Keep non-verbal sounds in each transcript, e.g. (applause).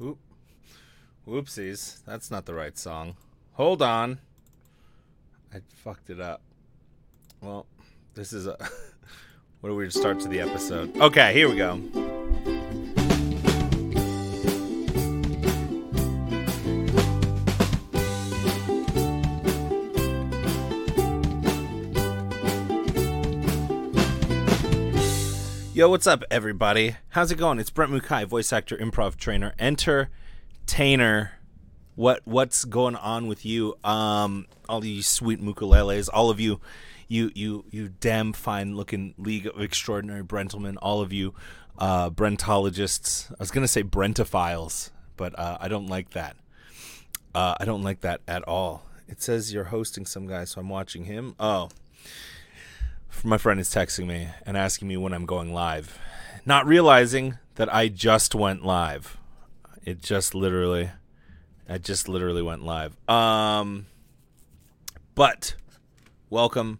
Oop. Whoopsies. That's not the right song. Hold on. I fucked it up. Well, this is a. (laughs) what a weird start to the episode. Okay, here we go. Yo, what's up, everybody? How's it going? It's Brent Mukai, voice actor, improv trainer, entertainer. What what's going on with you? Um, all you sweet ukuleles, all of you, you you you damn fine looking League of Extraordinary Brentlemen, all of you, uh, Brentologists. I was gonna say Brentophiles, but uh, I don't like that. Uh, I don't like that at all. It says you're hosting some guy, so I'm watching him. Oh, my friend is texting me and asking me when I'm going live, not realizing that I just went live. It just literally, I just literally went live. Um, but welcome,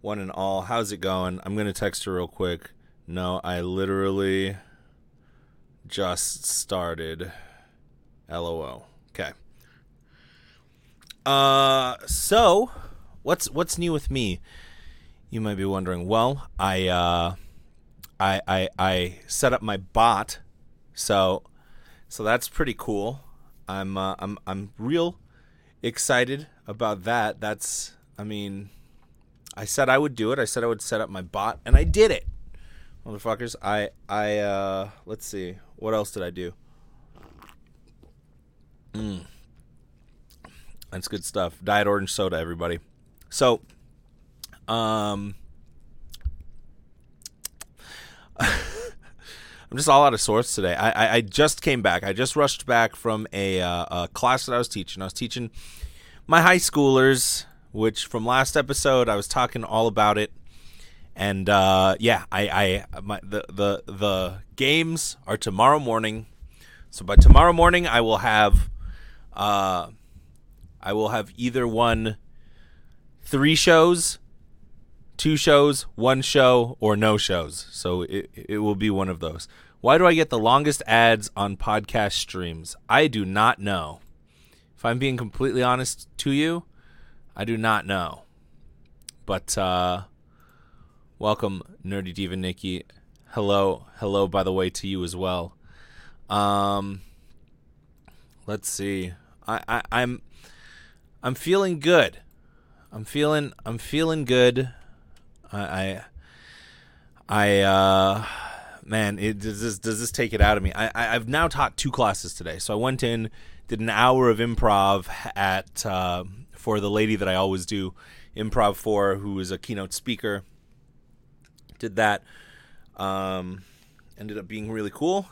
one and all. How's it going? I'm gonna text her real quick. No, I literally just started. LOL. Okay. Uh, so what's what's new with me? You might be wondering. Well, I uh, I, I I set up my bot, so so that's pretty cool. I'm uh, I'm I'm real excited about that. That's I mean, I said I would do it. I said I would set up my bot, and I did it, motherfuckers. I I uh, let's see, what else did I do? Mm. That's good stuff. Diet orange soda, everybody. So um, (laughs) I'm just all out of sorts today. I, I, I just came back. I just rushed back from a, uh, a class that I was teaching. I was teaching my high schoolers, which from last episode I was talking all about it. And uh, yeah, I, I my, the the the games are tomorrow morning. So by tomorrow morning, I will have uh, I will have either one, three shows two shows, one show, or no shows. So it, it will be one of those. Why do I get the longest ads on podcast streams? I do not know. If I'm being completely honest to you, I do not know. But uh, welcome, Nerdy Diva Nikki. Hello, hello. By the way, to you as well. Um, let's see. I, I I'm I'm feeling good. I'm feeling I'm feeling good. I, I, I uh, man, it does this does this take it out of me? I, I have now taught two classes today, so I went in, did an hour of improv at uh, for the lady that I always do improv for, who is a keynote speaker. Did that, um, ended up being really cool.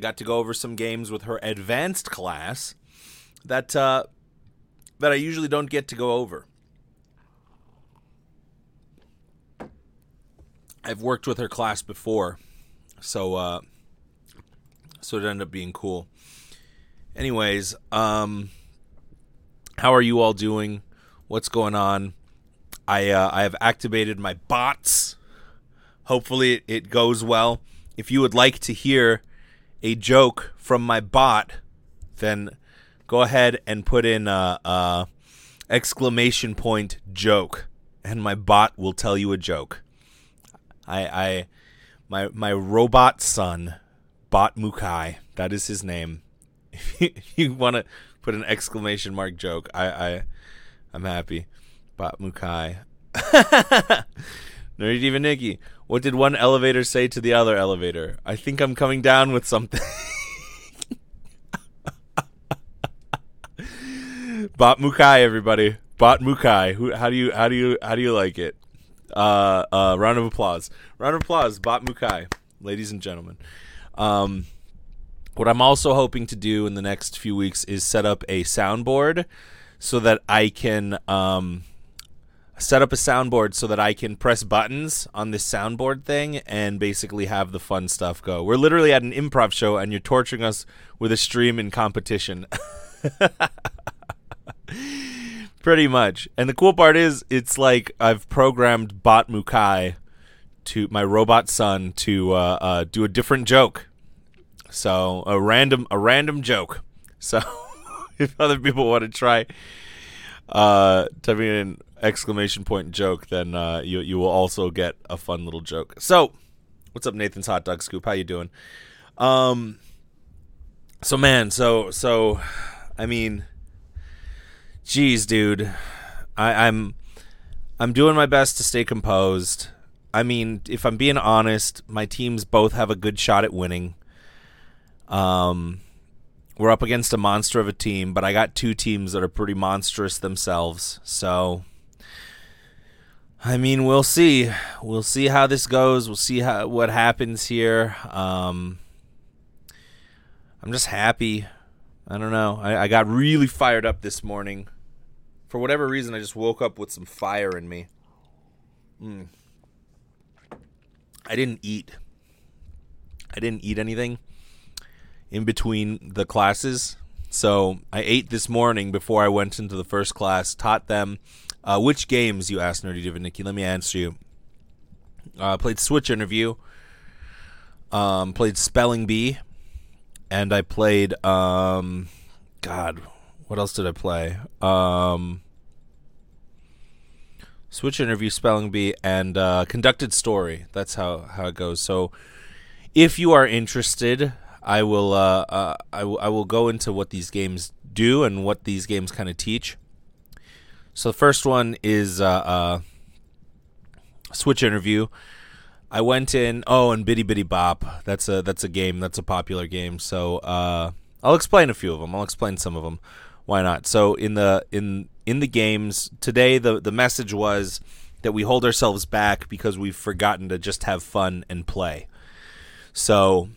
Got to go over some games with her advanced class that uh, that I usually don't get to go over. I've worked with her class before, so uh, so it ended up being cool. Anyways, um, how are you all doing? What's going on? I uh, I have activated my bots. Hopefully, it, it goes well. If you would like to hear a joke from my bot, then go ahead and put in a, a exclamation point joke, and my bot will tell you a joke. I, I, my my robot son, Bot Mukai. That is his name. (laughs) If you, want to put an exclamation mark joke, I, I, I'm happy. Bot Mukai. (laughs) Nerdy Diva Nikki. What did one elevator say to the other elevator? I think I'm coming down with something. (laughs) Bot Mukai, everybody. Bot Mukai. Who? How do you? How do you? How do you like it? Uh, uh, round of applause. Round of applause, Bot Mukai, ladies and gentlemen. Um, what I'm also hoping to do in the next few weeks is set up a soundboard so that I can um, set up a soundboard so that I can press buttons on this soundboard thing and basically have the fun stuff go. We're literally at an improv show and you're torturing us with a stream in competition. (laughs) Pretty much. And the cool part is, it's like I've programmed Bot Mukai to my robot son to uh, uh, do a different joke. So a random a random joke. (laughs) So if other people want to try uh, typing in exclamation point joke, then uh, you you will also get a fun little joke. So, what's up, Nathan's hot dog scoop? How you doing? Um, so man, so so, I mean, geez, dude, I, I'm I'm doing my best to stay composed. I mean, if I'm being honest, my teams both have a good shot at winning. Um, we're up against a monster of a team, but I got two teams that are pretty monstrous themselves. So, I mean, we'll see. We'll see how this goes. We'll see how what happens here. Um, I'm just happy. I don't know. I, I got really fired up this morning. For whatever reason, I just woke up with some fire in me. Mm. I didn't eat. I didn't eat anything in between the classes. So I ate this morning before I went into the first class, taught them uh, which games, you asked Nerdy Diva Nikki. Let me answer you. Uh, played Switch Interview, um, played Spelling Bee, and I played, um, God, what else did I play? Um, Switch Interview, Spelling Bee, and uh, Conducted Story. That's how, how it goes. So if you are interested, I will uh, uh, I, w- I will go into what these games do and what these games kind of teach. So the first one is uh, uh, Switch interview. I went in. Oh, and Bitty Bitty Bop. That's a that's a game. That's a popular game. So uh, I'll explain a few of them. I'll explain some of them. Why not? So in the in in the games today, the the message was that we hold ourselves back because we've forgotten to just have fun and play. So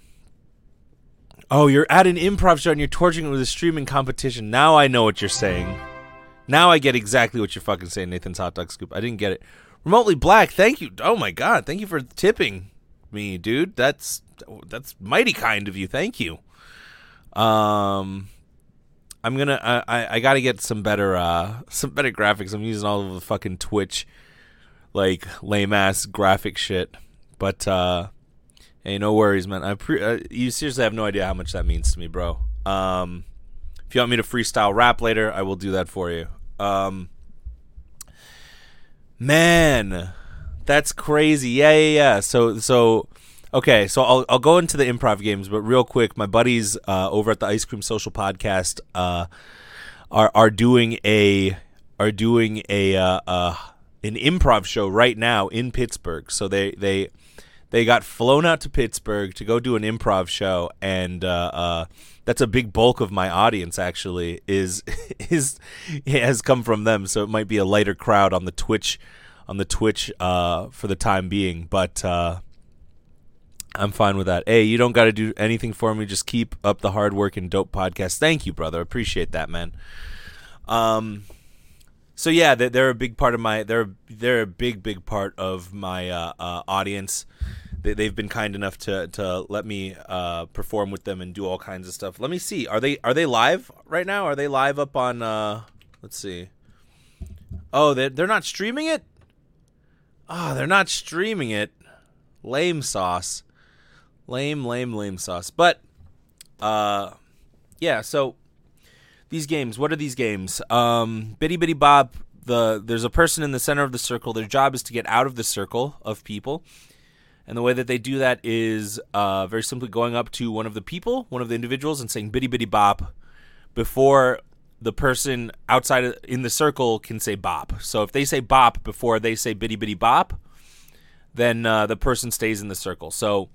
Oh, you're at an improv show and you're torching it with a streaming competition. Now I know what you're saying. Now I get exactly what you're fucking saying, Nathan's hot dog scoop. I didn't get it. Remotely black, thank you. Oh my god, thank you for tipping me, dude. That's that's mighty kind of you. Thank you. Um I'm gonna I I gotta get some better uh some better graphics. I'm using all of the fucking Twitch like lame ass graphic shit. But uh Hey, no worries, man. I pre- uh, you seriously have no idea how much that means to me, bro. Um, if you want me to freestyle rap later, I will do that for you. Um, man, that's crazy. Yeah, yeah, yeah. So, so, okay. So I'll I'll go into the improv games, but real quick, my buddies uh, over at the Ice Cream Social Podcast uh, are are doing a are doing a uh, uh, an improv show right now in Pittsburgh. So they they they got flown out to Pittsburgh to go do an improv show, and uh, uh, that's a big bulk of my audience. Actually, is (laughs) is has come from them, so it might be a lighter crowd on the Twitch on the Twitch uh, for the time being, but. I'm fine with that. Hey, you don't got to do anything for me. Just keep up the hard work and dope podcast. Thank you, brother. Appreciate that, man. Um, so yeah, they're, they're, a big part of my. They're they're a big big part of my uh, uh, audience they, have been kind enough to to let me uh, perform with them and do all kinds of stuff. Let me see. Are they are they live right now? Are they live up on? Uh, let's see. Oh, they they're not streaming it. Oh, they're not streaming it. Lame sauce. Lame, lame, lame sauce. But, uh, yeah. So these games. What are these games? Um, Bitty Bitty Bop. The there's a person in the center of the circle. Their job is to get out of the circle of people and the way that they do that is uh, very simply going up to one of the people, one of the individuals, and saying "bitty bitty bop" before the person outside in the circle can say "bop." So if they say "bop" before they say "bitty bitty bop," then uh, the person stays in the circle. So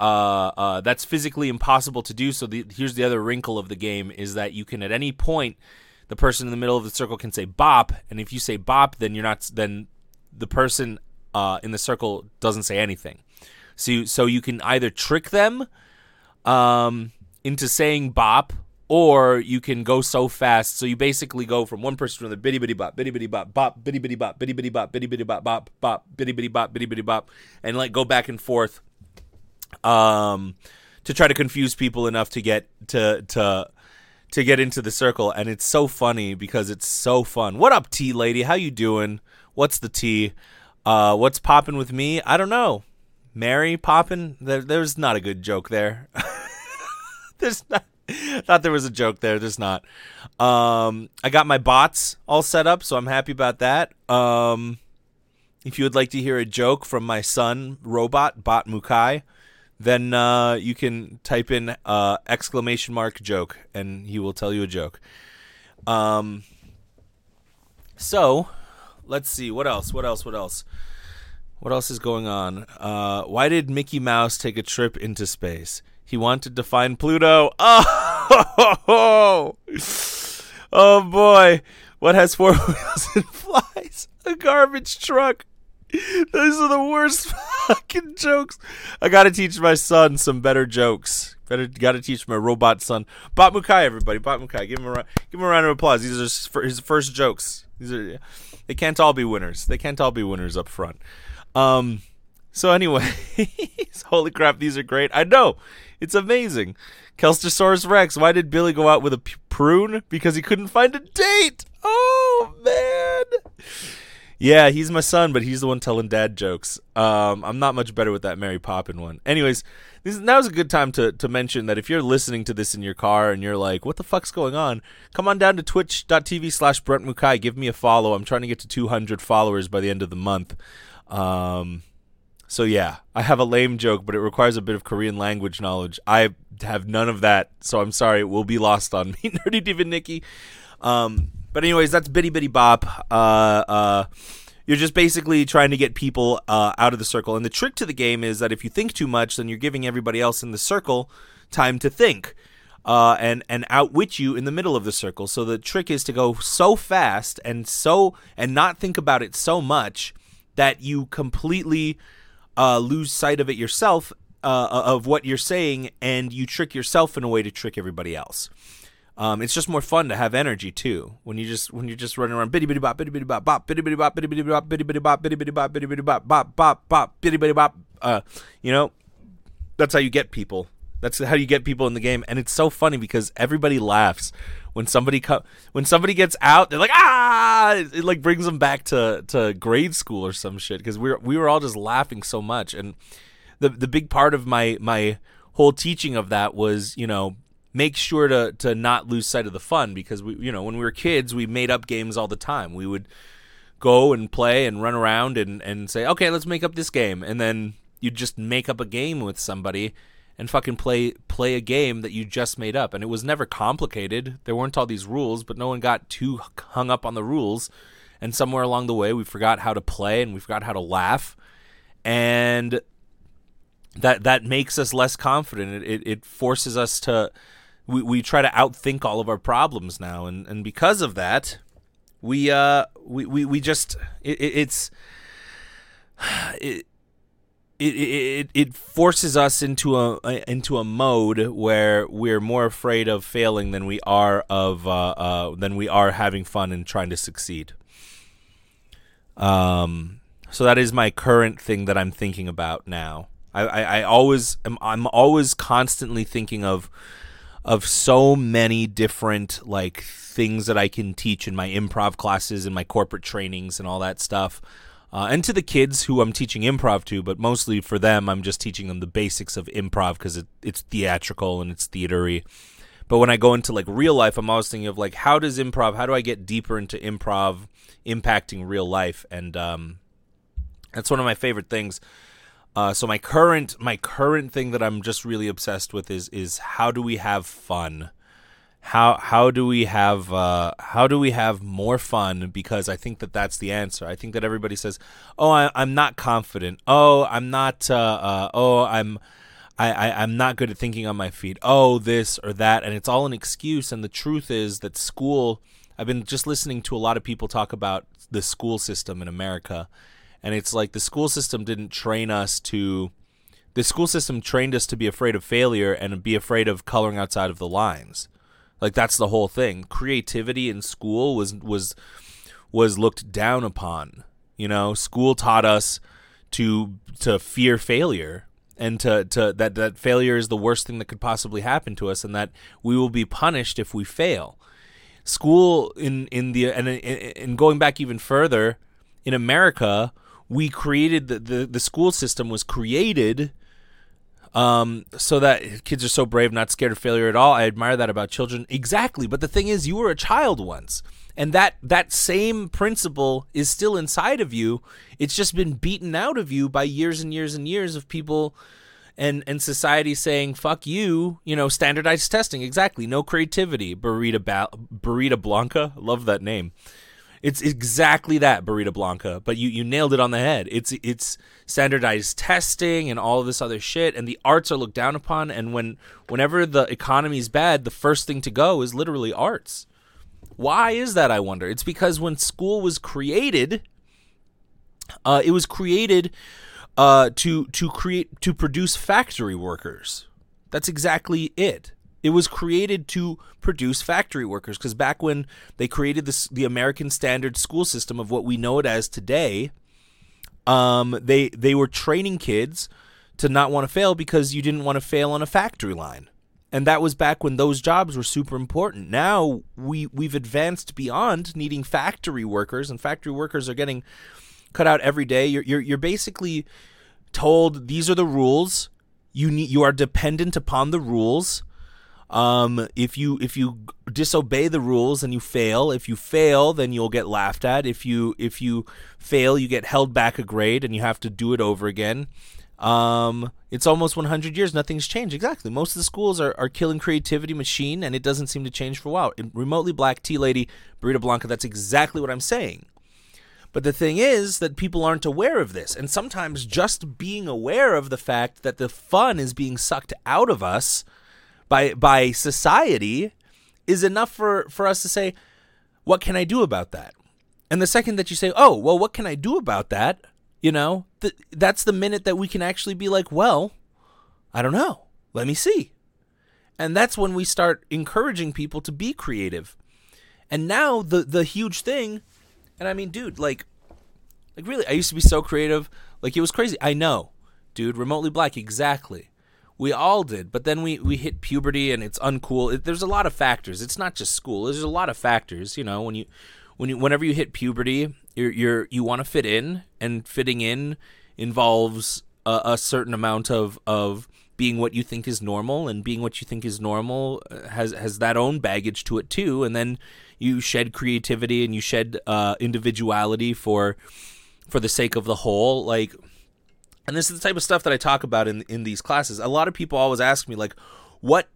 uh, uh, that's physically impossible to do. So the, here's the other wrinkle of the game: is that you can at any point the person in the middle of the circle can say "bop," and if you say "bop," then you're not then the person uh, in the circle doesn't say anything. So you, so you can either trick them um, into saying bop, or you can go so fast. So you basically go from one person to another, bitty bitty bop, bitty bitty bop, bop, bitty bitty bop, bitty bitty bop, bitty bitty bop, bop, bop, bitty bitty bop, bitty bitty bop, and like go back and forth, um, to try to confuse people enough to get to to to get into the circle. And it's so funny because it's so fun. What up, T lady? How you doing? What's the T? Uh, what's popping with me? I don't know. Mary popping? There, there's not a good joke there. (laughs) There's not. Thought there was a joke there. There's not. Um, I got my bots all set up, so I'm happy about that. Um, if you would like to hear a joke from my son, robot Bot Mukai, then uh, you can type in uh, exclamation mark joke, and he will tell you a joke. Um, so let's see what else. What else? What else? What else is going on? Uh, why did Mickey Mouse take a trip into space? He wanted to find Pluto. Oh, (laughs) oh boy. What has four (laughs) wheels and flies? A garbage truck. (laughs) Those are the worst fucking jokes. I gotta teach my son some better jokes. Better gotta teach my robot son. Bot Mukai, everybody. Bot Mukai. Give him a give him a round of applause. These are his first jokes. These are they can't all be winners. They can't all be winners up front. Um so anyway, (laughs) holy crap, these are great. I know. It's amazing. Kelstosaurus Rex, why did Billy go out with a prune? Because he couldn't find a date. Oh man. Yeah, he's my son, but he's the one telling dad jokes. Um, I'm not much better with that Mary Poppin one. Anyways, this, now's a good time to, to mention that if you're listening to this in your car and you're like, what the fuck's going on? Come on down to twitch.tv slash Brent Mukai. Give me a follow. I'm trying to get to 200 followers by the end of the month. Um, so yeah, I have a lame joke, but it requires a bit of Korean language knowledge. I have none of that, so I'm sorry, it will be lost on me, (laughs) Nerdy Diva Nikki. Um, but anyways, that's Bitty Bitty Bop. Uh, uh, you're just basically trying to get people uh, out of the circle, and the trick to the game is that if you think too much, then you're giving everybody else in the circle time to think. Uh, and and outwit you in the middle of the circle. So the trick is to go so fast and so and not think about it so much that you completely uh, lose sight of it yourself uh, of what you're saying, and you trick yourself in a way to trick everybody else. Um, it's just more fun to have energy too when you just when you're just running around bitty bitty bop bitty bitty bop bop bitty bitty bop bitty bitty bop bitty bitty bop bitty bitty bop bitty bitty bop bop bop bop bitty bitty bop. Uh, you know, that's how you get people. That's how you get people in the game, and it's so funny because everybody laughs when somebody co- when somebody gets out. They're like ah, it, it like brings them back to to grade school or some shit because we were we were all just laughing so much, and the the big part of my my whole teaching of that was you know make sure to to not lose sight of the fun because we you know when we were kids we made up games all the time. We would go and play and run around and and say okay let's make up this game. And then you'd just make up a game with somebody and fucking play play a game that you just made up. And it was never complicated. There weren't all these rules but no one got too hung up on the rules. And somewhere along the way we forgot how to play and we forgot how to laugh. And that that makes us less confident. It, it, it forces us to we, we try to outthink all of our problems now and, and because of that we uh we, we, we just it, it, it's (sighs) it, it, it it forces us into a into a mode where we're more afraid of failing than we are of uh, uh, than we are having fun and trying to succeed. Um, so that is my current thing that I'm thinking about now. I, I, I always am I'm always constantly thinking of of so many different like things that I can teach in my improv classes and my corporate trainings and all that stuff. Uh, and to the kids who I'm teaching improv to, but mostly for them, I'm just teaching them the basics of improv because it, it's theatrical and it's theatery. But when I go into like real life, I'm always thinking of like, how does improv? How do I get deeper into improv impacting real life? And um, that's one of my favorite things. Uh, so my current my current thing that I'm just really obsessed with is is how do we have fun? How how do we have uh, how do we have more fun? Because I think that that's the answer. I think that everybody says, "Oh, I, am not confident. Oh, I'm not. Uh, uh, oh, I'm." I, I, I'm not good at thinking on my feet. Oh, this or that. And it's all an excuse. And the truth is that school, I've been just listening to a lot of people talk about the school system in America and it's like the school system didn't train us to the school system trained us to be afraid of failure and be afraid of coloring outside of the lines. Like that's the whole thing. Creativity in school was was was looked down upon you know? School taught us to to fear failure and to, to that that failure is the worst thing that could possibly happen to us and that we will be punished if we fail. School in in the and and going back even further in america we created the, the, the school system was created um, so that kids are so brave, not scared of failure at all. I admire that about children. Exactly. But the thing is, you were a child once. And that, that same principle is still inside of you. It's just been beaten out of you by years and years and years of people and, and society saying, fuck you, you know, standardized testing. Exactly. No creativity. Burrito, ba- Burrito Blanca. Love that name. It's exactly that Burrito Blanca, but you, you nailed it on the head. It's it's standardized testing and all this other shit, and the arts are looked down upon. And when whenever the economy is bad, the first thing to go is literally arts. Why is that? I wonder. It's because when school was created, uh, it was created uh, to to create to produce factory workers. That's exactly it. It was created to produce factory workers because back when they created this, the American standard school system of what we know it as today, um, they they were training kids to not want to fail because you didn't want to fail on a factory line. And that was back when those jobs were super important. Now we we've advanced beyond needing factory workers, and factory workers are getting cut out every day. You're you're, you're basically told these are the rules. You need you are dependent upon the rules um, if you if you disobey the rules and you fail, if you fail, then you'll get laughed at. If you if you fail, you get held back a grade and you have to do it over again. Um, it's almost 100 years. Nothing's changed. Exactly. Most of the schools are, are killing creativity machine, and it doesn't seem to change for a while. Remotely black tea lady, Burrito Blanca. That's exactly what I'm saying. But the thing is that people aren't aware of this, and sometimes just being aware of the fact that the fun is being sucked out of us by by society is enough for for us to say what can i do about that? And the second that you say oh well what can i do about that? You know th- that's the minute that we can actually be like well i don't know. Let me see. And that's when we start encouraging people to be creative. And now the the huge thing and i mean dude like like really i used to be so creative. Like it was crazy. I know dude remotely black exactly we all did, but then we, we hit puberty and it's uncool. It, there's a lot of factors. It's not just school. There's a lot of factors. You know, when you when you whenever you hit puberty, you're you're you want to fit in, and fitting in involves a, a, certain amount of of being what you think is normal, and being what you think is normal uh, has has that own baggage to it too. And then you shed creativity and you shed uh, individuality for for the sake of the whole. Like and this is the type of stuff that I talk about in in these classes. A lot of people always ask me like, what,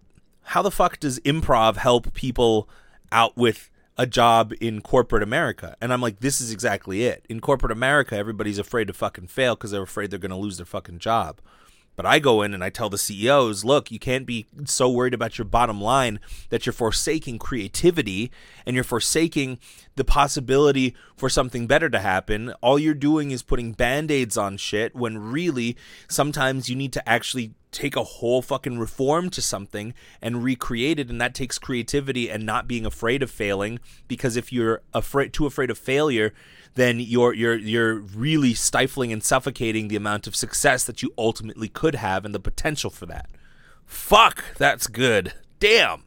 how the fuck does improv help people out with a job in corporate America? And I'm like, this is exactly it. In corporate America, everybody's afraid to fucking fail because they're afraid they're going to lose their fucking job. But I go in and I tell the CEOs, look, you can't be so worried about your bottom line that you're forsaking creativity and you're forsaking the possibility for something better to happen. All you're doing is putting band aids on shit when really sometimes you need to actually take a whole fucking reform to something and recreate it and that takes creativity and not being afraid of failing because if you're afraid too afraid of failure then you're you're you're really stifling and suffocating the amount of success that you ultimately could have and the potential for that. Fuck, that's good. Damn.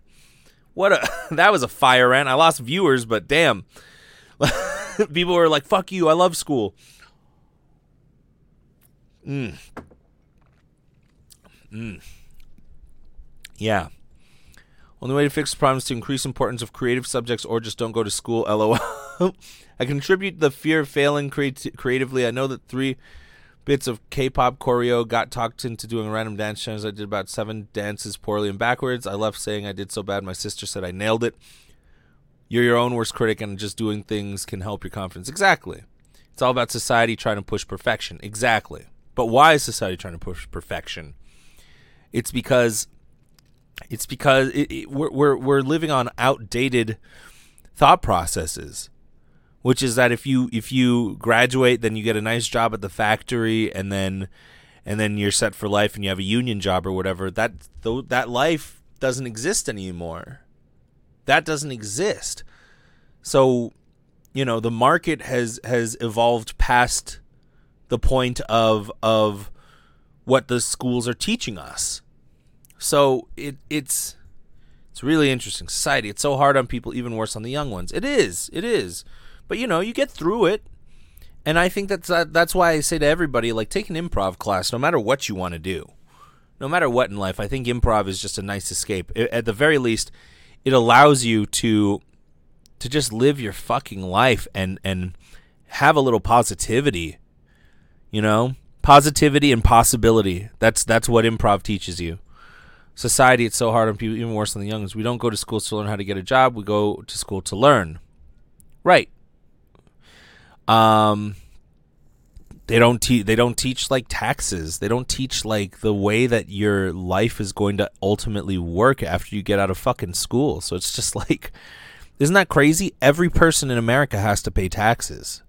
What a (laughs) that was a fire rant. I lost viewers, but damn. (laughs) People were like, "Fuck you. I love school." Mm. Mm. Yeah. Only way to fix the problem is to increase importance of creative subjects or just don't go to school. (laughs) LOL. (laughs) I contribute the fear of failing creati- creatively. I know that three bits of K-pop choreo got talked into doing random dance shows. I did about seven dances poorly and backwards. I left saying I did so bad. My sister said I nailed it. You're your own worst critic, and just doing things can help your confidence. Exactly. It's all about society trying to push perfection. Exactly. But why is society trying to push perfection? It's because it's because it, it, we're, we're we're living on outdated thought processes, which is that if you if you graduate, then you get a nice job at the factory, and then and then you're set for life, and you have a union job or whatever. That th- that life doesn't exist anymore. That doesn't exist. So, you know, the market has has evolved past the point of of what the schools are teaching us so it it's it's really interesting. Society, it's so hard on people, even worse on the young ones. It is, it is. But you know, you get through it. And I think that's uh, that's why I say to everybody, like, take an improv class, no matter what you want to do. no matter what in life, I think improv is just a nice escape. At the very least, it allows you to to just live your fucking life and and have a little positivity. You know? Positivity and possibility. That's that's what improv teaches you. Society, it's so hard on people, even worse than the youngest. We don't go to school to learn how to get a job. We go to school to learn. Right. Um, they don't teach they don't teach like taxes. They don't teach like the way that your life is going to ultimately work after you get out of fucking school. So it's just (laughs) like isn't that crazy? Every person in america has to pay taxes.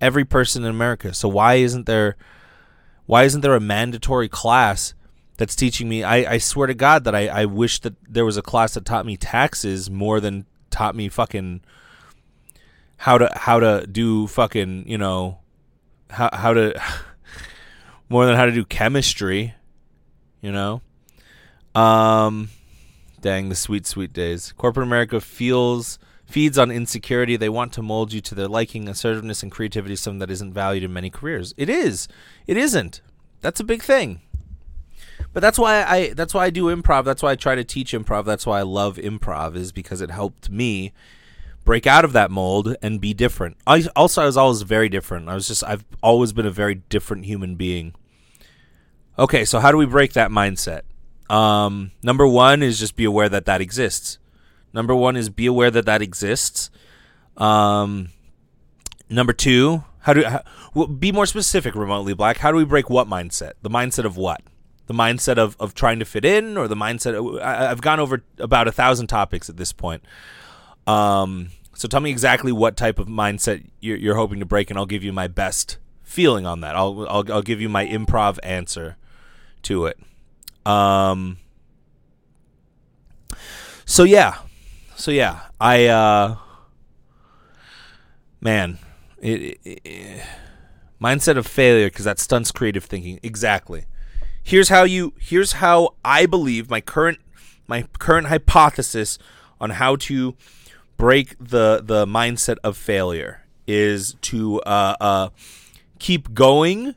Every person in america. So why isn't there why isn't there a mandatory class that's teaching me? I, I swear to god that I, I wish that there was a class that taught me taxes more than taught me fucking how to how to do fucking you know how how to (laughs) more than how to do chemistry, you know. Um, dang the sweet sweet days. Corporate America feels feeds on insecurity. They want to mold you to their liking. Assertiveness and creativity something that isn't valued in many careers. It is. It isn't. That's a big thing. But that's why I that's why I do improv. That's why I try to teach improv. That's why I love improv is because it helped me break out of that mold and be different. I also I was always very different. I was just I've always been a very different human being. Okay, so how do we break that mindset? Um, number one is just be aware that that exists. Number one is be aware that that exists. Um, number two, how do how, well, be more specific? Remotely black. How do we break what mindset? The mindset of what? The mindset of of trying to fit in, or the mindset? Of, I, I've gone over about a thousand topics at this point. Um, so tell me exactly what type of mindset you're, you're, hoping to break, and I'll give you my best feeling on that. I'll I'll, I'll give you my improv answer to it. Um. So yeah, so yeah, I uh, man, it, it, it mindset of failure because that stunts creative thinking. Exactly. Here's how you. Here's how I believe my current my current hypothesis on how to break the the mindset of failure is to uh, uh, keep going,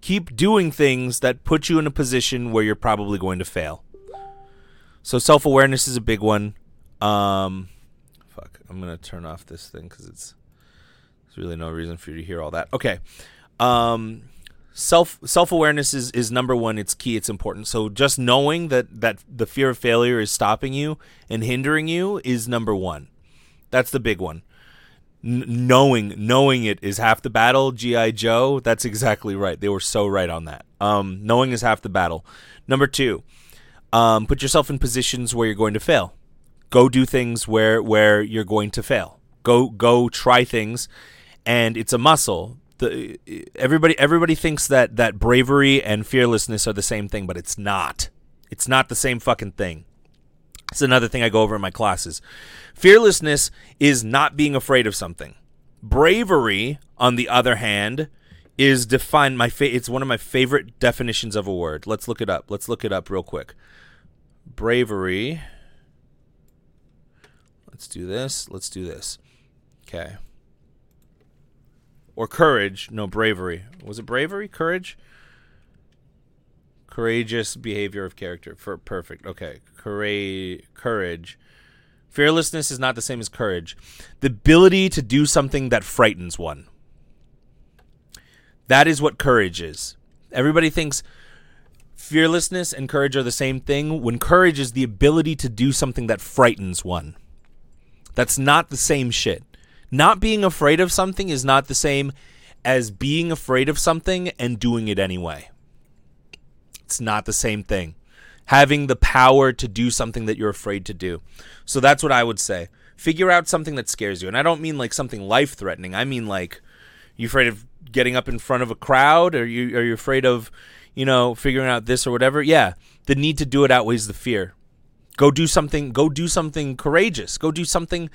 keep doing things that put you in a position where you're probably going to fail. So self awareness is a big one. Um, fuck, I'm gonna turn off this thing because it's there's really no reason for you to hear all that. Okay. Um, self self awareness is is number one. It's key. It's important. So just knowing that that the fear of failure is stopping you and hindering you is number one. That's the big one. N- knowing knowing it is half the battle. GI Joe. That's exactly right. They were so right on that. Um, knowing is half the battle. Number two, um, put yourself in positions where you're going to fail. Go do things where where you're going to fail. Go go try things, and it's a muscle. The, everybody everybody thinks that that bravery and fearlessness are the same thing, but it's not. It's not the same fucking thing. It's another thing I go over in my classes. Fearlessness is not being afraid of something. Bravery, on the other hand, is defined my fa- it's one of my favorite definitions of a word. Let's look it up. Let's look it up real quick. Bravery. Let's do this. Let's do this. Okay. Or courage. No, bravery. Was it bravery? Courage? Courageous behavior of character. For perfect. Okay. Courage. Courage Fearlessness is not the same as courage. The ability to do something that frightens one. That is what courage is. Everybody thinks fearlessness and courage are the same thing when courage is the ability to do something that frightens one. That's not the same shit. Not being afraid of something is not the same as being afraid of something and doing it anyway. It's not the same thing having the power to do something that you're afraid to do. So that's what I would say. Figure out something that scares you. And I don't mean like something life threatening. I mean like you afraid of getting up in front of a crowd or you are you afraid of, you know, figuring out this or whatever? Yeah. The need to do it outweighs the fear. Go do something go do something courageous. Go do something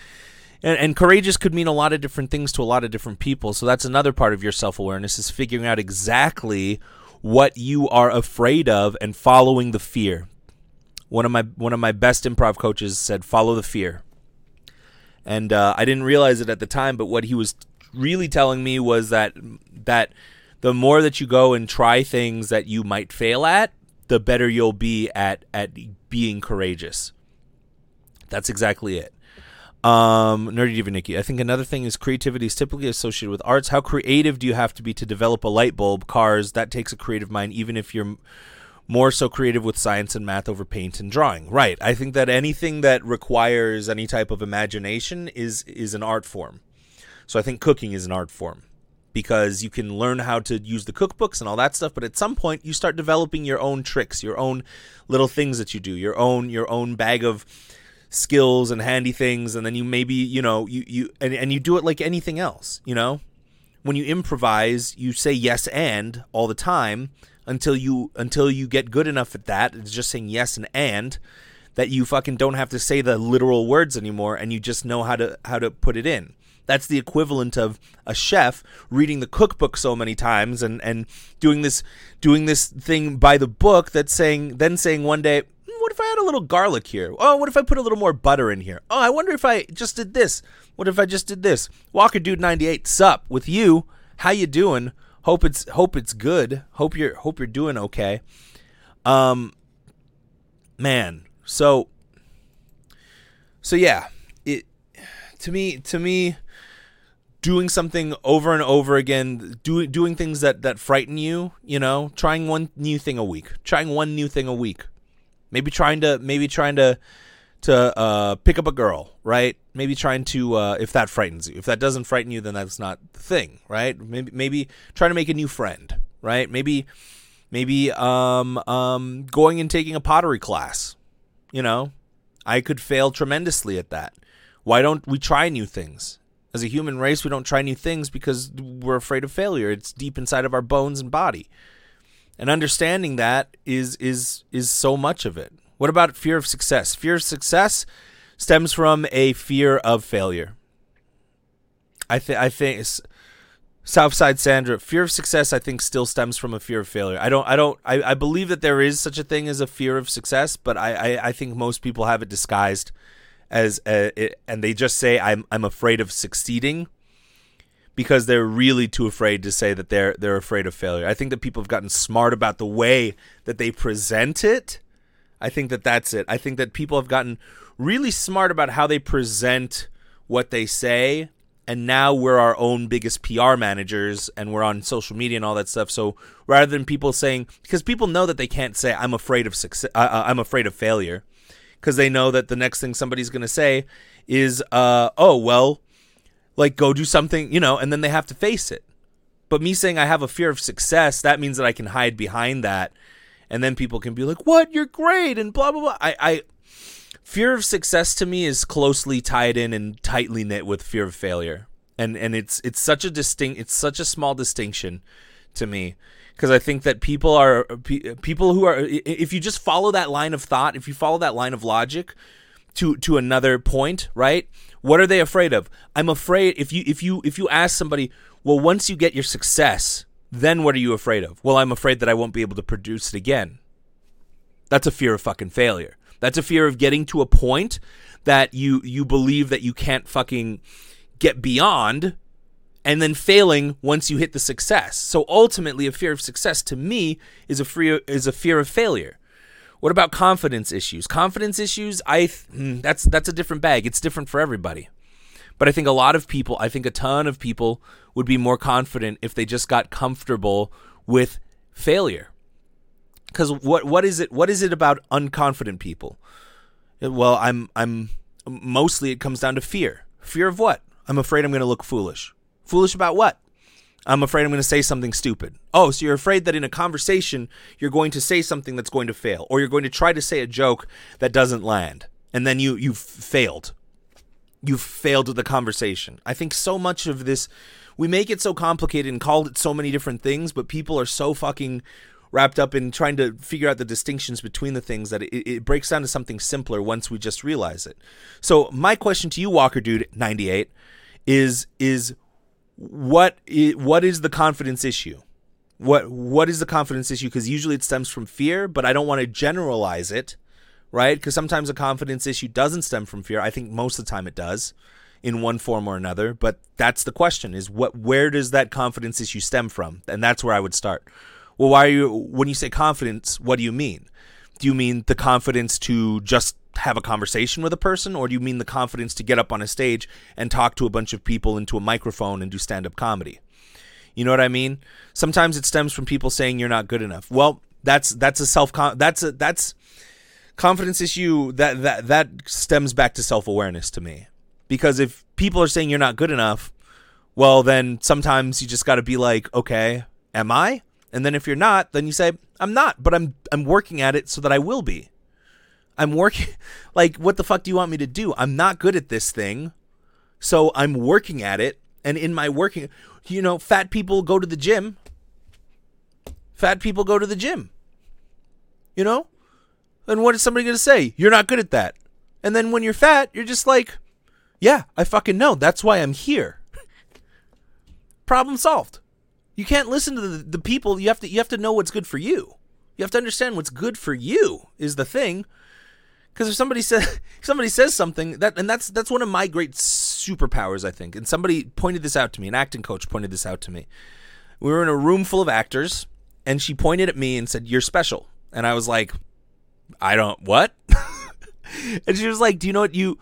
and, and courageous could mean a lot of different things to a lot of different people. So that's another part of your self awareness is figuring out exactly what you are afraid of and following the fear. One of my one of my best improv coaches said, "Follow the fear." And uh, I didn't realize it at the time, but what he was really telling me was that that the more that you go and try things that you might fail at, the better you'll be at at being courageous. That's exactly it. Um, Nerdy Diva Nikki. I think another thing is creativity is typically associated with arts. How creative do you have to be to develop a light bulb, cars? That takes a creative mind, even if you're more so creative with science and math over paint and drawing. Right. I think that anything that requires any type of imagination is is an art form. So I think cooking is an art form because you can learn how to use the cookbooks and all that stuff but at some point you start developing your own tricks your own little things that you do your own your own bag of skills and handy things and then you maybe you know you you and, and you do it like anything else you know? When you improvise you say yes and all the time until you until you get good enough at that it's just saying yes and and that you fucking don't have to say the literal words anymore and you just know how to how to put it in. That's the equivalent of a chef reading the cookbook so many times and, and doing this doing this thing by the book that's saying then saying one day, a little garlic here? Oh, what if I put a little more butter in here? Oh, I wonder if I just did this. What if I just did this? Walker Dude 98, sup with you? How you doing? Hope it's hope it's good. Hope you're hope you're doing okay. Um man, so so yeah, it to me to me doing something over and over again, doing doing things that that frighten you, you know, trying one new thing a week, trying one new thing a week. Maybe trying to maybe trying to to uh, pick up a girl, right? Maybe trying to uh, if that frightens you. If that doesn't frighten you, then that's not the thing, right? Maybe maybe trying to make a new friend, right? Maybe maybe um um going and taking a pottery class. You know, I could fail tremendously at that. Why don't we try new things? As a human race, we don't try new things because we're afraid of failure. It's deep inside of our bones and body. And understanding that is is is so much of it. What about fear of success? Fear of success stems from a fear of failure. I think I think Southside Sandra, fear of success I think still stems from a fear of failure. I don't I don't I, I believe that there is such a thing as a fear of success, but I, I, I think most people have it disguised as a, it, and they just say I'm I'm afraid of succeeding because they're really too afraid to say that they're they're afraid of failure. I think that people have gotten smart about the way that they present it. I think that that's it. I think that people have gotten really smart about how they present what they say and now we're our own biggest PR managers and we're on social media and all that stuff. So rather than people saying because people know that they can't say I'm afraid of success uh, uh I'm afraid of failure because they know that the next thing somebody's going to say is, uh, oh, well, like go do something, you know, and then they have to face it. But me saying I have a fear of success, that means that I can hide behind that. And then people can be like, what? You're great. And blah, blah, blah. I, I, fear of success to me is closely tied in and tightly knit with fear of failure. And, and it's, it's such a distinct, it's such a small distinction to me because I think that people are people who are if you just follow that line of thought, if you follow that line of logic to to another point, right? What are they afraid of? I'm afraid if you if you if you ask somebody, well, once you get your success, then what are you afraid of? Well, I'm afraid that I won't be able to produce it again. That's a fear of fucking failure. That's a fear of getting to a point that you you believe that you can't fucking get beyond and then failing once you hit the success. So ultimately, a fear of success to me is a fear is a fear of failure. What about confidence issues? Confidence issues, I hmm, that's that's a different bag. It's different for everybody. But I think a lot of people, I think a ton of people would be more confident if they just got comfortable with failure. Cuz what what is it what is it about unconfident people? Well, I'm I'm mostly it comes down to fear. Fear of what? I'm afraid I'm going to look foolish. Foolish about what? I'm afraid I'm going to say something stupid. Oh, so you're afraid that in a conversation you're going to say something that's going to fail, or you're going to try to say a joke that doesn't land, and then you you've failed. You've failed the conversation. I think so much of this we make it so complicated and called it so many different things, but people are so fucking wrapped up in trying to figure out the distinctions between the things that it, it breaks down to something simpler once we just realize it. So my question to you, Walker Dude 98, is is what is, what is the confidence issue? What what is the confidence issue? Because usually it stems from fear, but I don't want to generalize it, right? Because sometimes a confidence issue doesn't stem from fear. I think most of the time it does, in one form or another. But that's the question: is what where does that confidence issue stem from? And that's where I would start. Well, why are you when you say confidence, what do you mean? Do you mean the confidence to just have a conversation with a person or do you mean the confidence to get up on a stage and talk to a bunch of people into a microphone and do stand-up comedy? You know what I mean? Sometimes it stems from people saying you're not good enough. Well, that's that's a self that's a that's confidence issue that that that stems back to self-awareness to me. Because if people are saying you're not good enough, well then sometimes you just got to be like, okay, am I? And then if you're not, then you say, I'm not, but I'm I'm working at it so that I will be. I'm working (laughs) like what the fuck do you want me to do? I'm not good at this thing. So I'm working at it and in my working, you know, fat people go to the gym. Fat people go to the gym. You know? And what is somebody going to say? You're not good at that. And then when you're fat, you're just like, yeah, I fucking know. That's why I'm here. (laughs) Problem solved. You can't listen to the, the people. You have to you have to know what's good for you. You have to understand what's good for you is the thing. Because if somebody says (laughs) somebody says something that and that's that's one of my great superpowers, I think. And somebody pointed this out to me. An acting coach pointed this out to me. We were in a room full of actors, and she pointed at me and said, "You're special." And I was like, "I don't what?" (laughs) and she was like, "Do you know what you?"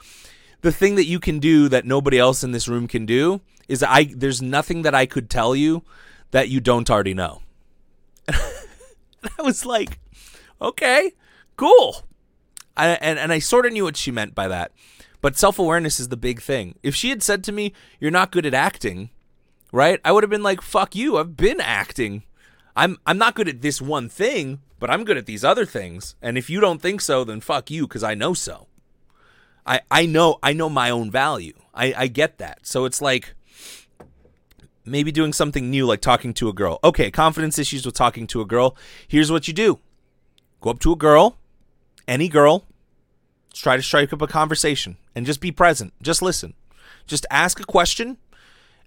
The thing that you can do that nobody else in this room can do is I. There's nothing that I could tell you that you don't already know. (laughs) And I was like, okay, cool. And, and I sort of knew what she meant by that. But self awareness is the big thing. If she had said to me, you're not good at acting, right? I would have been like, fuck you. I've been acting. I'm, I'm not good at this one thing, but I'm good at these other things. And if you don't think so, then fuck you, because I know so. I, I know I know my own value. I, I get that. So it's like maybe doing something new like talking to a girl. Okay, confidence issues with talking to a girl. Here's what you do go up to a girl, any girl, try to strike up a conversation and just be present. Just listen. Just ask a question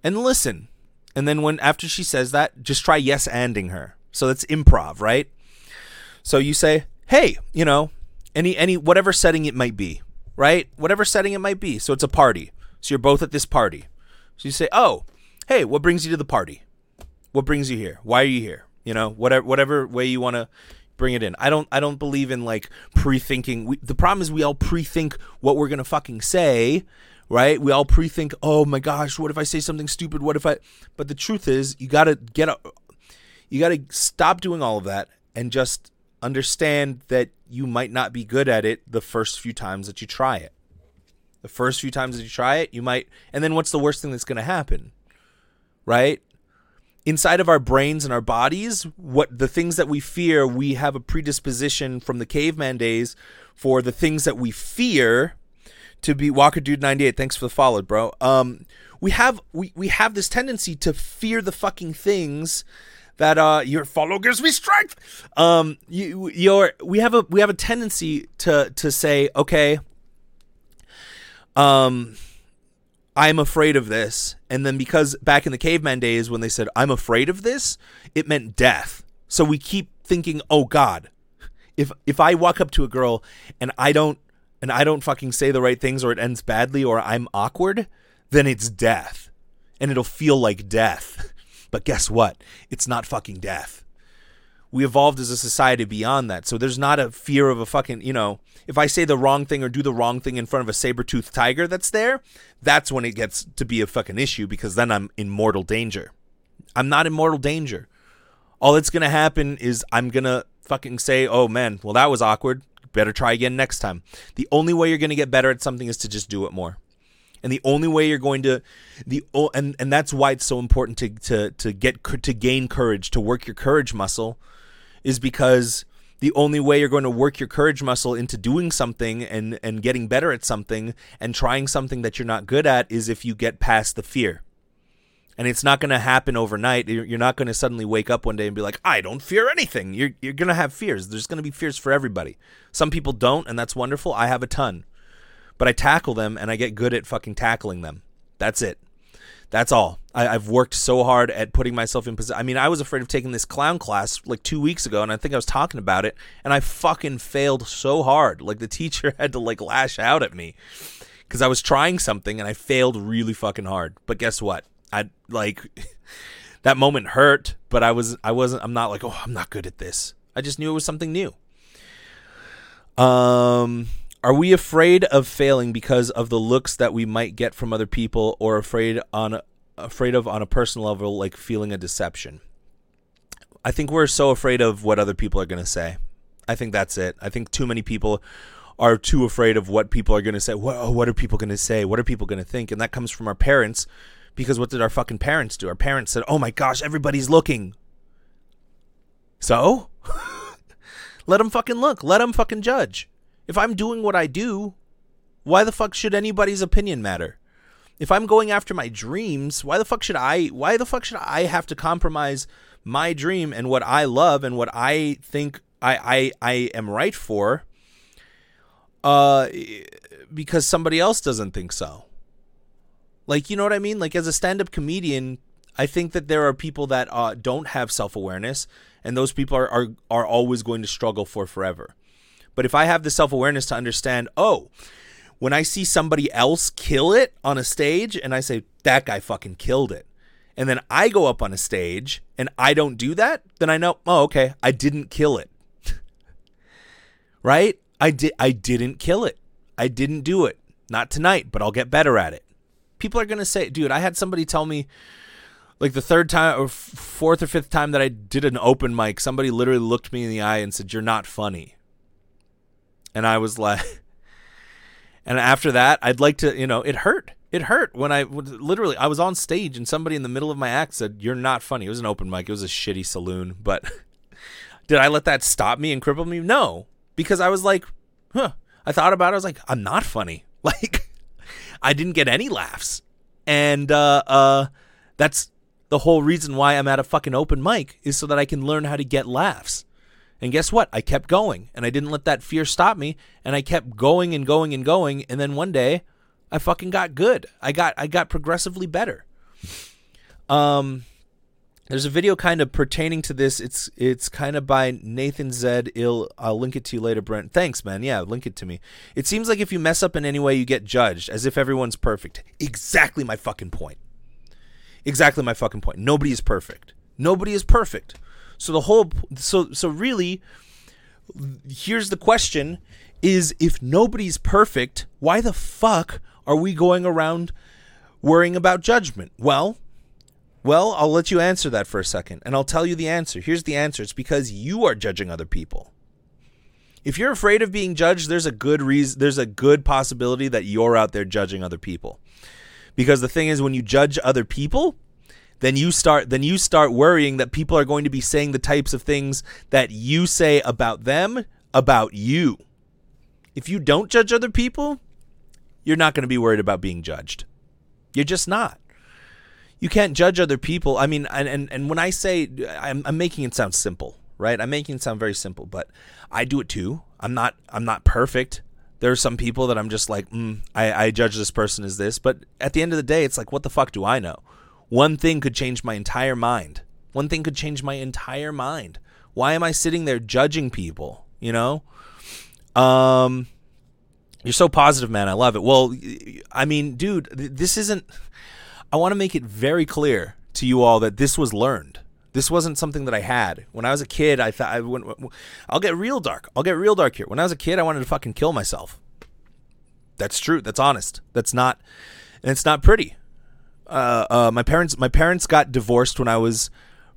and listen. And then when after she says that, just try yes anding her. So that's improv, right? So you say, "Hey, you know, any any whatever setting it might be, right? Whatever setting it might be. So it's a party. So you're both at this party. So you say, "Oh, hey, what brings you to the party? What brings you here? Why are you here? You know, whatever whatever way you want to bring it in. I don't I don't believe in like pre-thinking. We, the problem is we all pre-think what we're gonna fucking say, right? We all pre-think, oh my gosh, what if I say something stupid? What if I? But the truth is, you gotta get a, you gotta stop doing all of that and just understand that you might not be good at it the first few times that you try it. The first few times that you try it, you might, and then what's the worst thing that's gonna happen? right? Inside of our brains and our bodies, what the things that we fear, we have a predisposition from the caveman days for the things that we fear to be Walker Dude 98. Thanks for the follow, bro. Um, we have we, we have this tendency to fear the fucking things that uh your follow gives me strength. Um you your we have a we have a tendency to to say, okay, um I'm afraid of this. And then because back in the caveman days when they said, I'm afraid of this, it meant death. So we keep thinking, oh God, if if I walk up to a girl and I don't and I don't fucking say the right things or it ends badly or I'm awkward, then it's death. And it'll feel like death. (laughs) But guess what? It's not fucking death. We evolved as a society beyond that. So there's not a fear of a fucking, you know, if I say the wrong thing or do the wrong thing in front of a saber-toothed tiger that's there, that's when it gets to be a fucking issue because then I'm in mortal danger. I'm not in mortal danger. All that's going to happen is I'm going to fucking say, "Oh man, well that was awkward. Better try again next time." The only way you're going to get better at something is to just do it more. And the only way you're going to the and and that's why it's so important to to to get to gain courage, to work your courage muscle is because the only way you're going to work your courage muscle into doing something and and getting better at something and trying something that you're not good at is if you get past the fear. And it's not going to happen overnight. You're not going to suddenly wake up one day and be like, "I don't fear anything." You're you're going to have fears. There's going to be fears for everybody. Some people don't, and that's wonderful. I have a ton. But I tackle them and I get good at fucking tackling them. That's it. That's all. I, have worked so hard at putting myself in position. I mean, I was afraid of taking this clown class like two weeks ago, and I think I was talking about it, and I fucking failed so hard. Like the teacher (laughs) had to like lash out at me because I was trying something and I failed really fucking hard. But guess what? I like (laughs) that moment hurt, but I was I wasn't I'm not like, "Oh, I'm not good at this." I just knew it was something new. Um are we afraid of failing because of the looks that we might get from other people or afraid on afraid of on a personal level like feeling a deception? I think we're so afraid of what other people are going to say. I think that's it. I think too many people are too afraid of what people are going to say. What, oh, what are people going to say? What are people going to think? And that comes from our parents because what did our fucking parents do? Our parents said, "Oh my gosh, everybody's looking." So, (laughs) let them fucking look. Let them fucking judge. If I'm doing what I do, why the fuck should anybody's opinion matter? If I'm going after my dreams, why the fuck should I why the fuck should I have to compromise my dream and what I love and what I think I I, I am right for uh because somebody else doesn't think so. Like you know what I mean? Like as a stand-up comedian, I think that there are people that uh, don't have self-awareness and those people are, are are always going to struggle for forever. But if I have the self-awareness to understand, oh, when I see somebody else kill it on a stage and I say that guy fucking killed it and then I go up on a stage and I don't do that, then I know, oh, okay, I didn't kill it. (laughs) right? I did I didn't kill it. I didn't do it. Not tonight, but I'll get better at it. People are going to say, dude, I had somebody tell me like the third time or fourth or fifth time that I did an open mic, somebody literally looked me in the eye and said, "You're not funny." And I was like (laughs) and after that, I'd like to, you know, it hurt it hurt when I literally I was on stage and somebody in the middle of my act said, "You're not funny." It was an open mic. It was a shitty saloon, but (laughs) did I let that stop me and cripple me? No, because I was like, "Huh." I thought about it. I was like, "I'm not funny." (laughs) Like I didn't get any laughs. And uh uh that's the whole reason why I'm at a fucking open mic is so that I can learn how to get laughs. And guess what? I kept going and I didn't let that fear stop me and I kept going and going and going and then one day I fucking got good. I got I got progressively better. Um there's a video kind of pertaining to this. It's it's kind of by Nathan Zed. Ill. I'll link it to you later, Brent. Thanks, man. Yeah, link it to me. It seems like if you mess up in any way, you get judged, as if everyone's perfect. Exactly my fucking point. Exactly my fucking point. Nobody is perfect. Nobody is perfect. So the whole so so really, here's the question: Is if nobody's perfect, why the fuck are we going around worrying about judgment? Well, well, I'll let you answer that for a second, and I'll tell you the answer. Here's the answer it's because you are judging other people. If you're afraid of being judged, there's a good reason there's a good possibility that you're out there judging other people. Because the thing is when you judge other people, then you start then you start worrying that people are going to be saying the types of things that you say about them about you. If you don't judge other people, you're not going to be worried about being judged. You're just not. You can't judge other people. I mean, and and, and when I say I'm, I'm making it sound simple, right? I'm making it sound very simple, but I do it too. I'm not I'm not perfect. There are some people that I'm just like, mm, I, I judge this person as this, but at the end of the day, it's like, what the fuck do I know? One thing could change my entire mind. One thing could change my entire mind. Why am I sitting there judging people? You know, um, you're so positive, man. I love it. Well, I mean, dude, this isn't. I want to make it very clear to you all that this was learned. This wasn't something that I had when I was a kid. I thought I went. I'll get real dark. I'll get real dark here. When I was a kid, I wanted to fucking kill myself. That's true. That's honest. That's not, and it's not pretty. Uh, uh, my parents, my parents got divorced when I was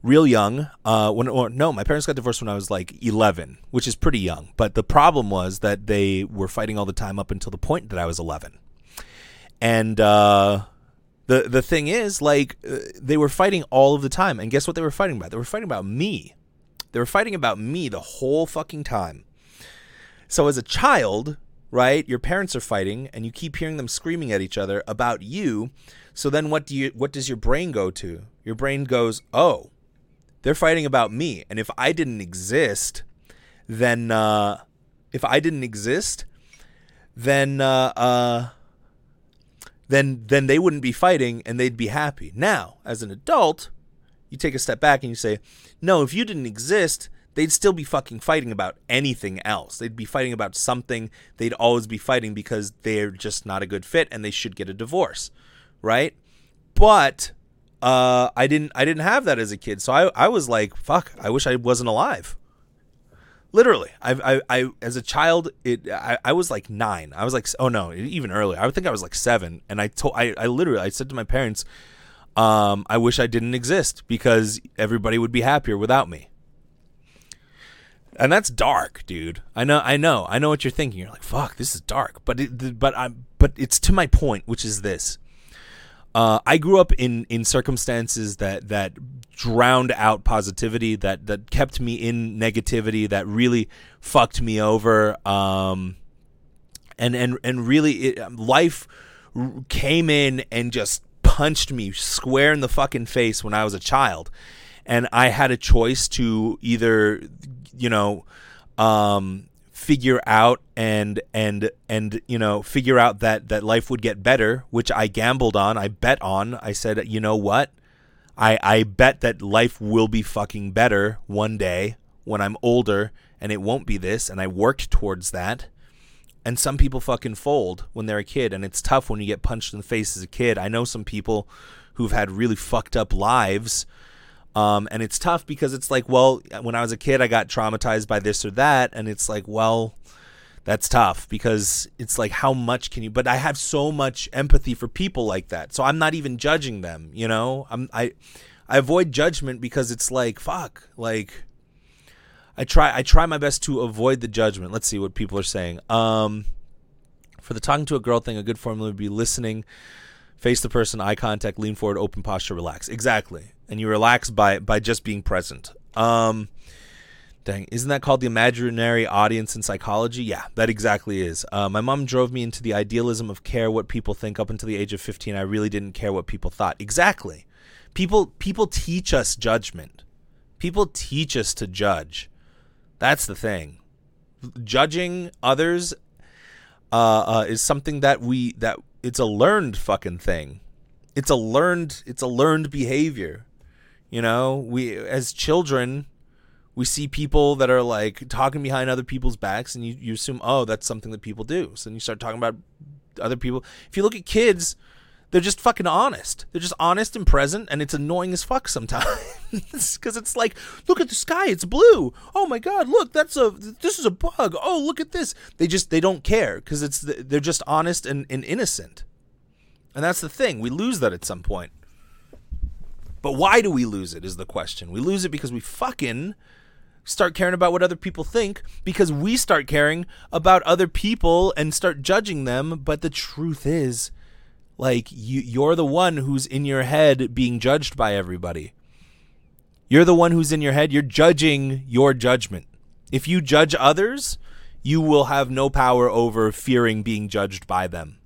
real young. Uh, when or no, my parents got divorced when I was like 11, which is pretty young. But the problem was that they were fighting all the time up until the point that I was 11. And uh, the the thing is, like, uh, they were fighting all of the time. And guess what they were fighting about? They were fighting about me. They were fighting about me the whole fucking time. So as a child, right, your parents are fighting, and you keep hearing them screaming at each other about you. So then, what do you? What does your brain go to? Your brain goes, "Oh, they're fighting about me. And if I didn't exist, then uh, if I didn't exist, then uh, uh, then then they wouldn't be fighting and they'd be happy. Now, as an adult, you take a step back and you say, no, if you didn't exist, they'd still be fucking fighting about anything else. They'd be fighting about something. They'd always be fighting because they're just not a good fit and they should get a divorce, right? But uh, I didn't I didn't have that as a kid. So I I was like, fuck, I wish I wasn't alive. Literally, I, I, I as a child, it I, I was like nine. I was like, oh no, even earlier. I would think I was like seven, and I told I, I literally I said to my parents, um, I wish I didn't exist because everybody would be happier without me. And that's dark, dude. I know, I know, I know what you're thinking. You're like, fuck, this is dark. But it, but I, but it's to my point, which is this. Uh, I grew up in in circumstances that that drowned out positivity, that that kept me in negativity, that really fucked me over. Um, and and and really, it, life came in and just punched me square in the fucking face when I was a child, and I had a choice to either, you know, um, figure out and and and you know figure out that that life would get better which i gambled on i bet on. I said you know what? I i bet that life will be fucking better one day when i'm older and it won't be this and i worked towards that. And some people fucking fold when they're a kid and it's tough when you get punched in the face as a kid. I know some people who've had really fucked up lives um, and it's tough because it's like, well, when I was a kid, I got traumatized by this or that, and it's like, well, that's tough because it's like, how much can you? But I have so much empathy for people like that, so I'm not even judging them. You know, I'm I, I avoid judgment because it's like, fuck, like. I try I try my best to avoid the judgment. Let's see what people are saying. Um, for the talking to a girl thing, a good formula would be listening, face the person, eye contact, lean forward, open posture, relax. Exactly and you relax by by just being present. Um, dang, isn't that called the imaginary audience in psychology? Yeah, that exactly is. Uh, my mom drove me into the idealism of care what people think up until the age of 15. I really didn't care what people thought. Exactly. People people teach us judgment. People teach us to judge. That's the thing. Judging others uh, uh, is something that we that it's a learned fucking thing. It's a learned it's a learned behavior. You know, we as children, we see people that are like talking behind other people's backs, and you, you assume, oh, that's something that people do. So then you start talking about other people. If you look at kids, they're just fucking honest. They're just honest and present, and it's annoying as fuck sometimes (laughs) because it's like, look at the sky, it's blue. Oh my god, look, that's a this is a bug. Oh, look at this. They just they don't care because it's they're just honest and, and innocent, and that's the thing. We lose that at some point. But why do we lose it is the question. We lose it because we fucking start caring about what other people think because we start caring about other people and start judging them, but the truth is like you you're the one who's in your head being judged by everybody. You're the one who's in your head, you're judging your judgment. If you judge others, you will have no power over fearing being judged by them.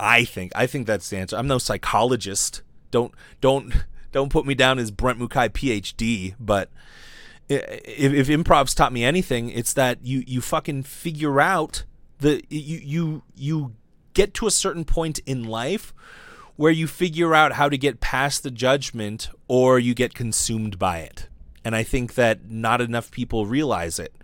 I think I think that's the answer. I'm no psychologist don't don't don't put me down as Brent Mukai PhD, but if, if improv's taught me anything, it's that you you fucking figure out the you you you get to a certain point in life where you figure out how to get past the judgment or you get consumed by it. And I think that not enough people realize it.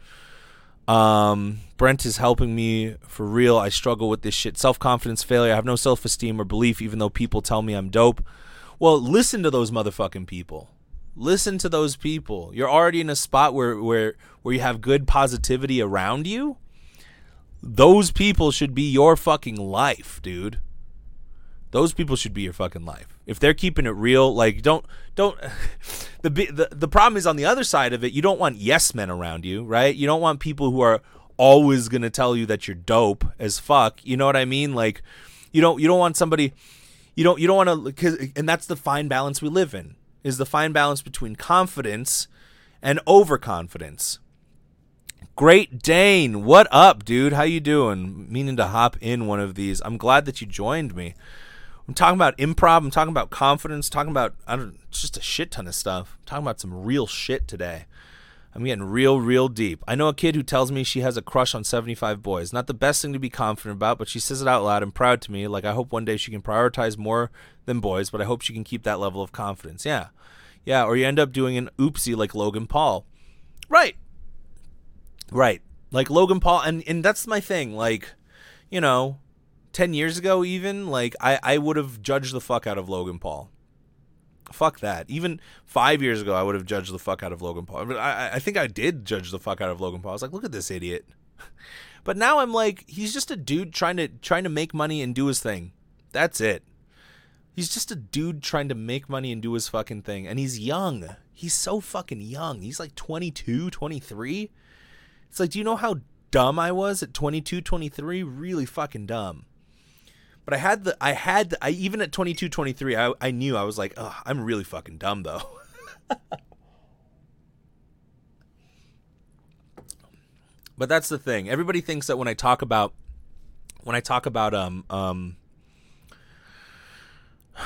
Um, Brent is helping me for real. I struggle with this shit. Self confidence failure. I have no self esteem or belief, even though people tell me I'm dope. Well, listen to those motherfucking people. Listen to those people. You're already in a spot where where where you have good positivity around you. Those people should be your fucking life, dude. Those people should be your fucking life. If they're keeping it real, like don't don't (laughs) the the the problem is on the other side of it, you don't want yes men around you, right? You don't want people who are always going to tell you that you're dope as fuck. You know what I mean? Like you don't you don't want somebody you don't you don't want to and that's the fine balance we live in is the fine balance between confidence and overconfidence. Great Dane, what up, dude? How you doing? Meaning to hop in one of these. I'm glad that you joined me. I'm talking about improv. I'm talking about confidence. Talking about I don't just a shit ton of stuff. I'm talking about some real shit today. I'm getting real, real deep. I know a kid who tells me she has a crush on 75 boys. Not the best thing to be confident about, but she says it out loud and proud to me. Like, I hope one day she can prioritize more than boys, but I hope she can keep that level of confidence. Yeah. Yeah. Or you end up doing an oopsie like Logan Paul. Right. Right. Like Logan Paul. And, and that's my thing. Like, you know, 10 years ago, even, like, I, I would have judged the fuck out of Logan Paul. Fuck that. Even five years ago, I would have judged the fuck out of Logan Paul. I, I think I did judge the fuck out of Logan Paul. I was like, look at this idiot. (laughs) But now I'm like, he's just a dude trying to trying to make money and do his thing. That's it. He's just a dude trying to make money and do his fucking thing. And he's young. He's so fucking young. He's like 22, 23. It's like, do you know how dumb I was at 22, 23? Really fucking dumb. But I had the, I had, the, I even at 22, 23, I, I knew I was like, oh, I'm really fucking dumb though. (laughs) but that's the thing. Everybody thinks that when I talk about, when I talk about, um, um, (sighs)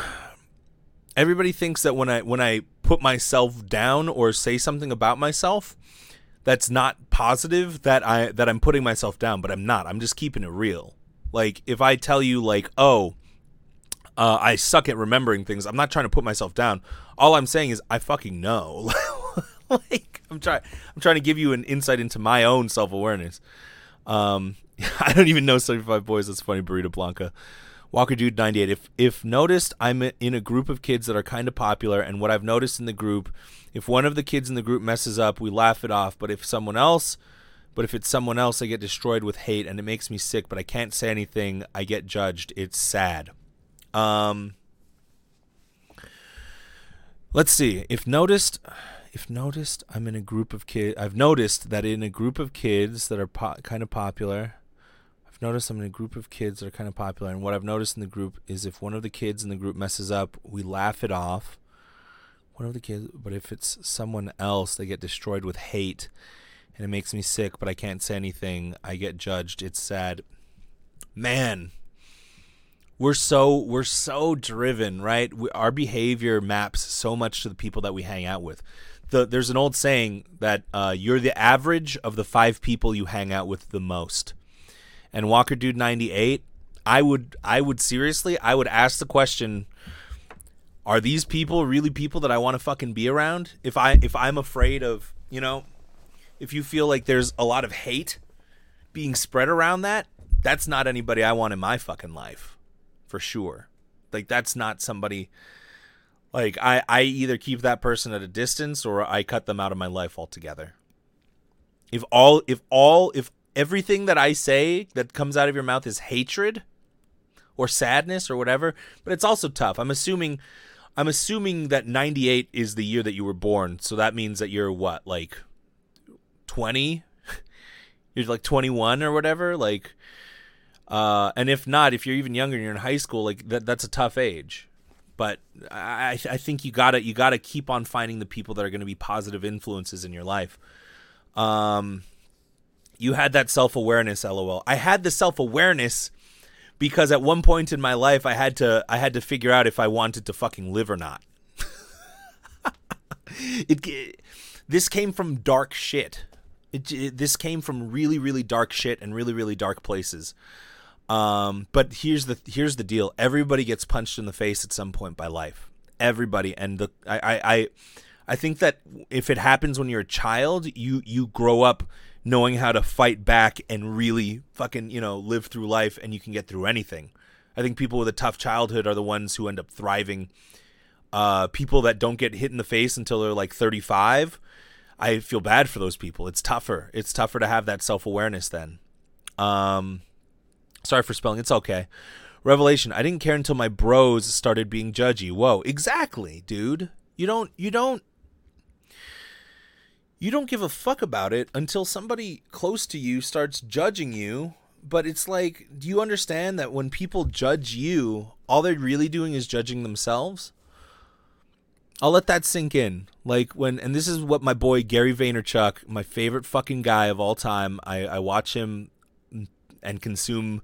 everybody thinks that when I when I put myself down or say something about myself that's not positive that I that I'm putting myself down, but I'm not. I'm just keeping it real. Like if I tell you like, "Oh, uh, I suck at remembering things." I'm not trying to put myself down. All I'm saying is I fucking know. (laughs) like I'm trying I'm trying to give you an insight into my own self-awareness. Um (laughs) I don't even know 75 boys. That's funny, Burrito Blanca. Walker Dude 98. If if noticed, I'm in a group of kids that are kind of popular, and what I've noticed in the group, if one of the kids in the group messes up, we laugh it off. But if someone else, but if it's someone else, I get destroyed with hate, and it makes me sick. But I can't say anything. I get judged. It's sad. Um. Let's see. If noticed, if noticed, I'm in a group of kids. I've noticed that in a group of kids that are po- kind of popular I've noticed I'm in a group of kids that are kind of popular, and what I've noticed in the group is if one of the kids in the group messes up, we laugh it off. One of the kids, but if it's someone else, they get destroyed with hate, and it makes me sick. But I can't say anything. I get judged. It's sad. Man, we're so we're so driven, right? We, our behavior maps so much to the people that we hang out with. The, there's an old saying that uh, you're the average of the five people you hang out with the most and Walker Dude 98, I would I would seriously I would ask the question are these people really people that I want to fucking be around? If I if I'm afraid of, you know, if you feel like there's a lot of hate being spread around that, that's not anybody I want in my fucking life. For sure. Like that's not somebody like I I either keep that person at a distance or I cut them out of my life altogether. If all if all if everything that I say that comes out of your mouth is hatred or sadness or whatever, but it's also tough. I'm assuming I'm assuming that 98 is the year that you were born, so that means that you're what, like 20? (laughs) you're like 21 or whatever, like uh and if not, if you're even younger and you're in high school, like that that's a tough age. But I I think you got to you got to keep on finding the people that are going to be positive influences in your life. Um you had that self awareness, lol. I had the self awareness because at one point in my life I had to I had to figure out if I wanted to fucking live or not. (laughs) it, it, this came from dark shit. It, it, this came from really really dark shit and really really dark places. Um, but here's the here's the deal. Everybody gets punched in the face at some point by life. Everybody, and the I I I, think that if it happens when you're a child, you you grow up knowing how to fight back and really fucking, you know, live through life and you can get through anything. I think people with a tough childhood are the ones who end up thriving. Uh, people that don't get hit in the face until they're like 35, I feel bad for those people. It's tougher. It's tougher to have that self awareness then. Um, sorry for spelling. It's okay. Revelation. I didn't care until my bros started being judgy. Whoa, exactly, dude. You don't. You don't you don't give a fuck about it until somebody close to you starts judging you. But it's like, do you understand that when people judge you, all they're really doing is judging themselves? I'll let that sink in. Like when, and this is what my boy Gary Vaynerchuk, my favorite fucking guy of all time. I, I watch him and consume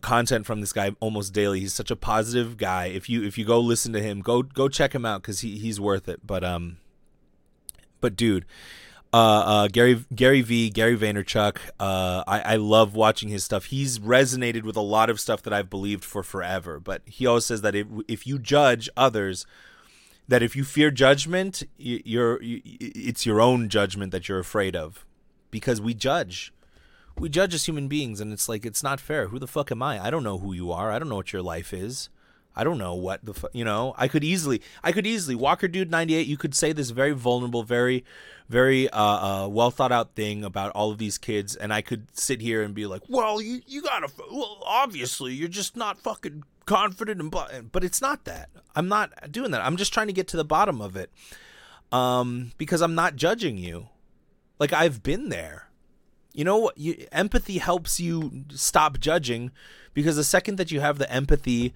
content from this guy almost daily. He's such a positive guy. If you if you go listen to him, go go check him out because he he's worth it. But um, but dude, uh, uh, Gary Gary V, Gary Vaynerchuk. Uh, I, I love watching his stuff. He's resonated with a lot of stuff that I've believed for forever. But he always says that if, if you judge others, that if you fear judgment, you're it's your own judgment that you're afraid of, because we judge. We judge as human beings, and it's like it's not fair. Who the fuck am I? I don't know who you are. I don't know what your life is. I don't know what the fu- you know. I could easily, I could easily Walker Dude ninety eight. You could say this very vulnerable, very, very uh, uh, well thought out thing about all of these kids, and I could sit here and be like, well, you you gotta, well, obviously you're just not fucking confident and but but it's not that. I'm not doing that. I'm just trying to get to the bottom of it. Um, because I'm not judging you. Like I've been there. You know? You, empathy helps you stop judging because the second that you have the empathy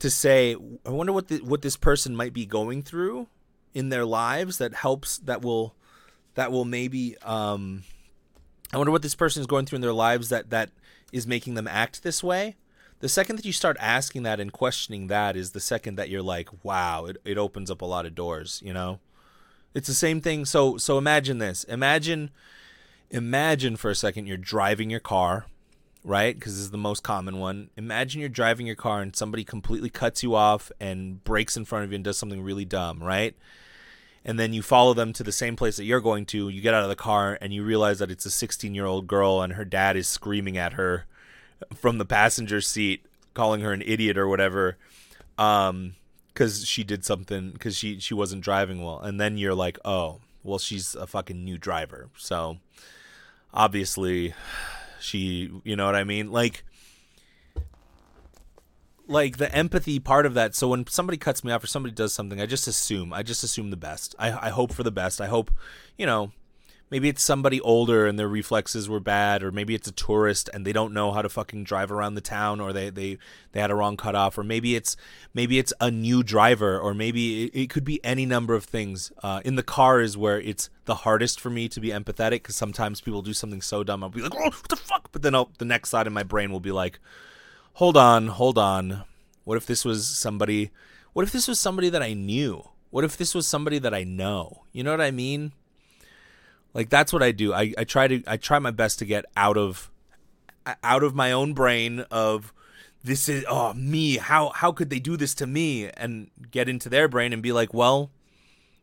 to say, I wonder what the, what this person might be going through in their lives that helps that will that will maybe um I wonder what this person is going through in their lives that that is making them act this way. The second that you start asking that and questioning that is the second that you're like, wow, it, it opens up a lot of doors, you know? It's the same thing. So so imagine this. Imagine imagine for a second you're driving your car, right? Because this is the most common one. Imagine you're driving your car and somebody completely cuts you off and brakes in front of you and does something really dumb, right? And then you follow them to the same place that you're going to. You get out of the car and you realize that it's a 16 year old girl and her dad is screaming at her from the passenger seat, calling her an idiot or whatever. Um, because she did something because she she wasn't driving well. And then you're like oh well she's a fucking new driver. So obviously she you know what i mean? Like like the empathy part of that so when somebody cuts me off or somebody does something i just assume i just assume the best. I, I hope for the best. I hope you know maybe it's somebody older and their reflexes were bad or maybe it's a tourist and they don't know how to fucking drive around the town or they they, they had a wrong cutoff or maybe it's maybe it's a new driver or maybe it, it could be any number of things. Uh, in the car is where it's the hardest for me to be empathetic because sometimes people do something so dumb i'll be like oh what the fuck? But then I'll, the next side of my brain will be like hold on hold on. What if this was somebody what if this was somebody that i knew? What if this was somebody that i know? You know what i mean like that's what I do. I, I try to I try my best to get out of out of my own brain of this is oh me. How how could they do this to me? And get into their brain and be like well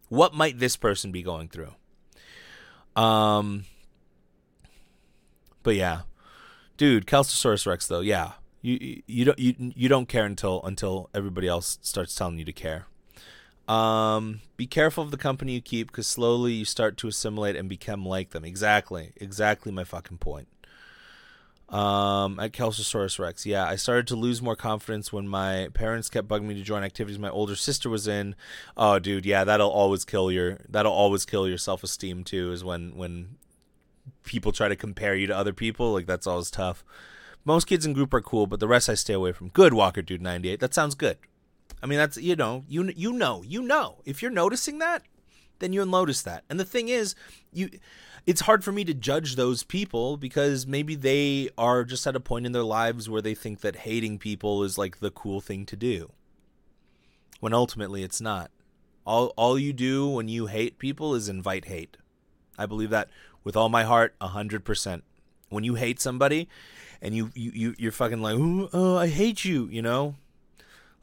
what might this person be going through? Um but yeah. Dude Kelsosaurus Rex though yeah. You you don't you you don't care until until everybody else starts telling you to care um, be careful of the company you keep because slowly you start to assimilate and become like them. Exactly. Exactly my fucking point. Um, at Kelsosaurus Rex, yeah, I started to lose more confidence when my parents kept bugging me to join activities my older sister was in. Oh, dude, yeah, that'll always kill your that'll always kill your self esteem too. Is when when people try to compare you to other people, like that's always tough. Most kids in group are cool, but the rest I stay away from. Good Walker Dude 98. That sounds good. I mean, that's you know, you you know, you know. If you're noticing that, then you'll notice that. And the thing is, you it's hard for me to judge those people because maybe they are just at a point in their lives where they think that hating people is like the cool thing to do. When ultimately it's not. All all you do when you hate people is invite hate. I believe that with all my heart, hundred percent. When you hate somebody, and you you you you're fucking like, oh, I hate you, you know,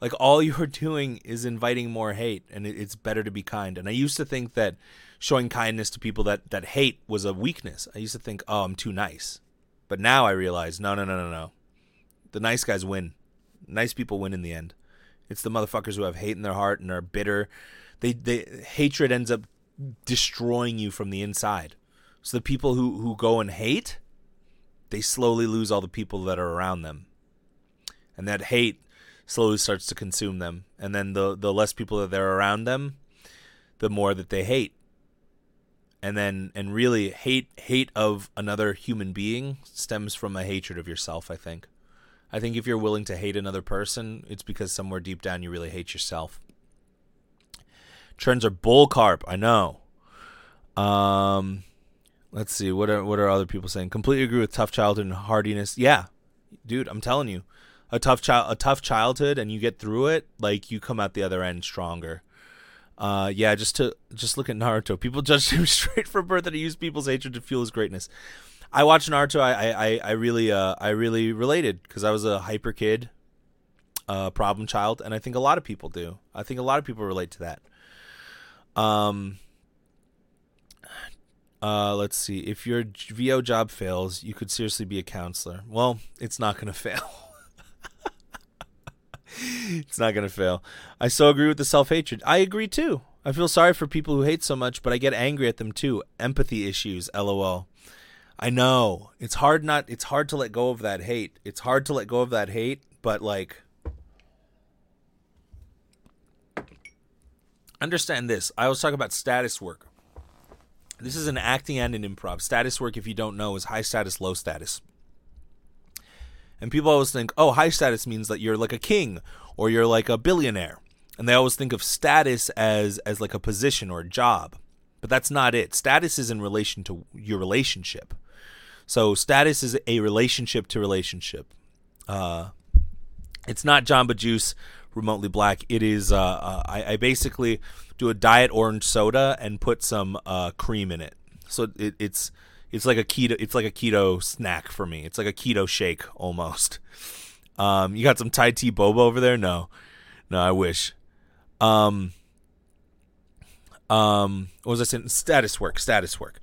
like all you're (laughs) doing is inviting more hate and it's better to be kind. And i used to think that showing kindness to people that that hate was a weakness. I used to think oh i'm too nice. But now i realize no no no no no. The nice guys win. Nice people win in the end. It's the motherfuckers who have hate in their heart and are bitter. They they hatred ends up destroying you from the inside. So the people who who go and hate they slowly lose all the people that are around them. And that hate slowly starts to consume them, and then the the less people that they're around them, the more that they hate. And then and really hate hate of another human being stems from a hatred of yourself, I think. I think if you're willing to hate another person, it's because somewhere deep down you really hate yourself. Trends are bull carp, I know. Um let's see, what are what are other people saying? Completely agree with tough childhood and hardiness. Yeah. Dude, I'm telling you a tough child a tough childhood and you get through it, like you come out the other end stronger. Uh, yeah, just to just look at Naruto. People (laughs) judge him straight from birth and he used people's hatred to fuel his greatness. I watched Naruto. I I, I really uh I really related because I was a hyper kid, uh, problem child, and I think a lot of people do. I think a lot of people relate to that. Um. Uh, let's see. If your VO job fails, you could seriously be a counselor. Well, it's not to (laughs) fail. It's not gonna fail. I so agree with the self hatred. I agree too. I feel sorry for people who hate so much, but I get angry at them too. Empathy issues, lol. I know. It's hard not it's hard to let go of that hate. It's hard to let go of that hate, but like understand this. I always talk about status work. This is an acting and an improv. Status work, if you don't know, is high status, low status. And people always think, oh, high status means that you're like a king or you're like a billionaire. And they always think of status as as like a position or a job. But that's not it. Status is in relation to your relationship. So status is a relationship to relationship. Uh, it's not Jamba Juice remotely black. It is. Uh, uh, I, I, basically do a diet orange soda and put some uh, cream in it. So it, it's it's like a keto. It's like a keto snack for me. It's like a keto shake almost. Um, you got some Thai tea boba over there? No, no. I wish. Um, um, what was I saying? Status work. Status work.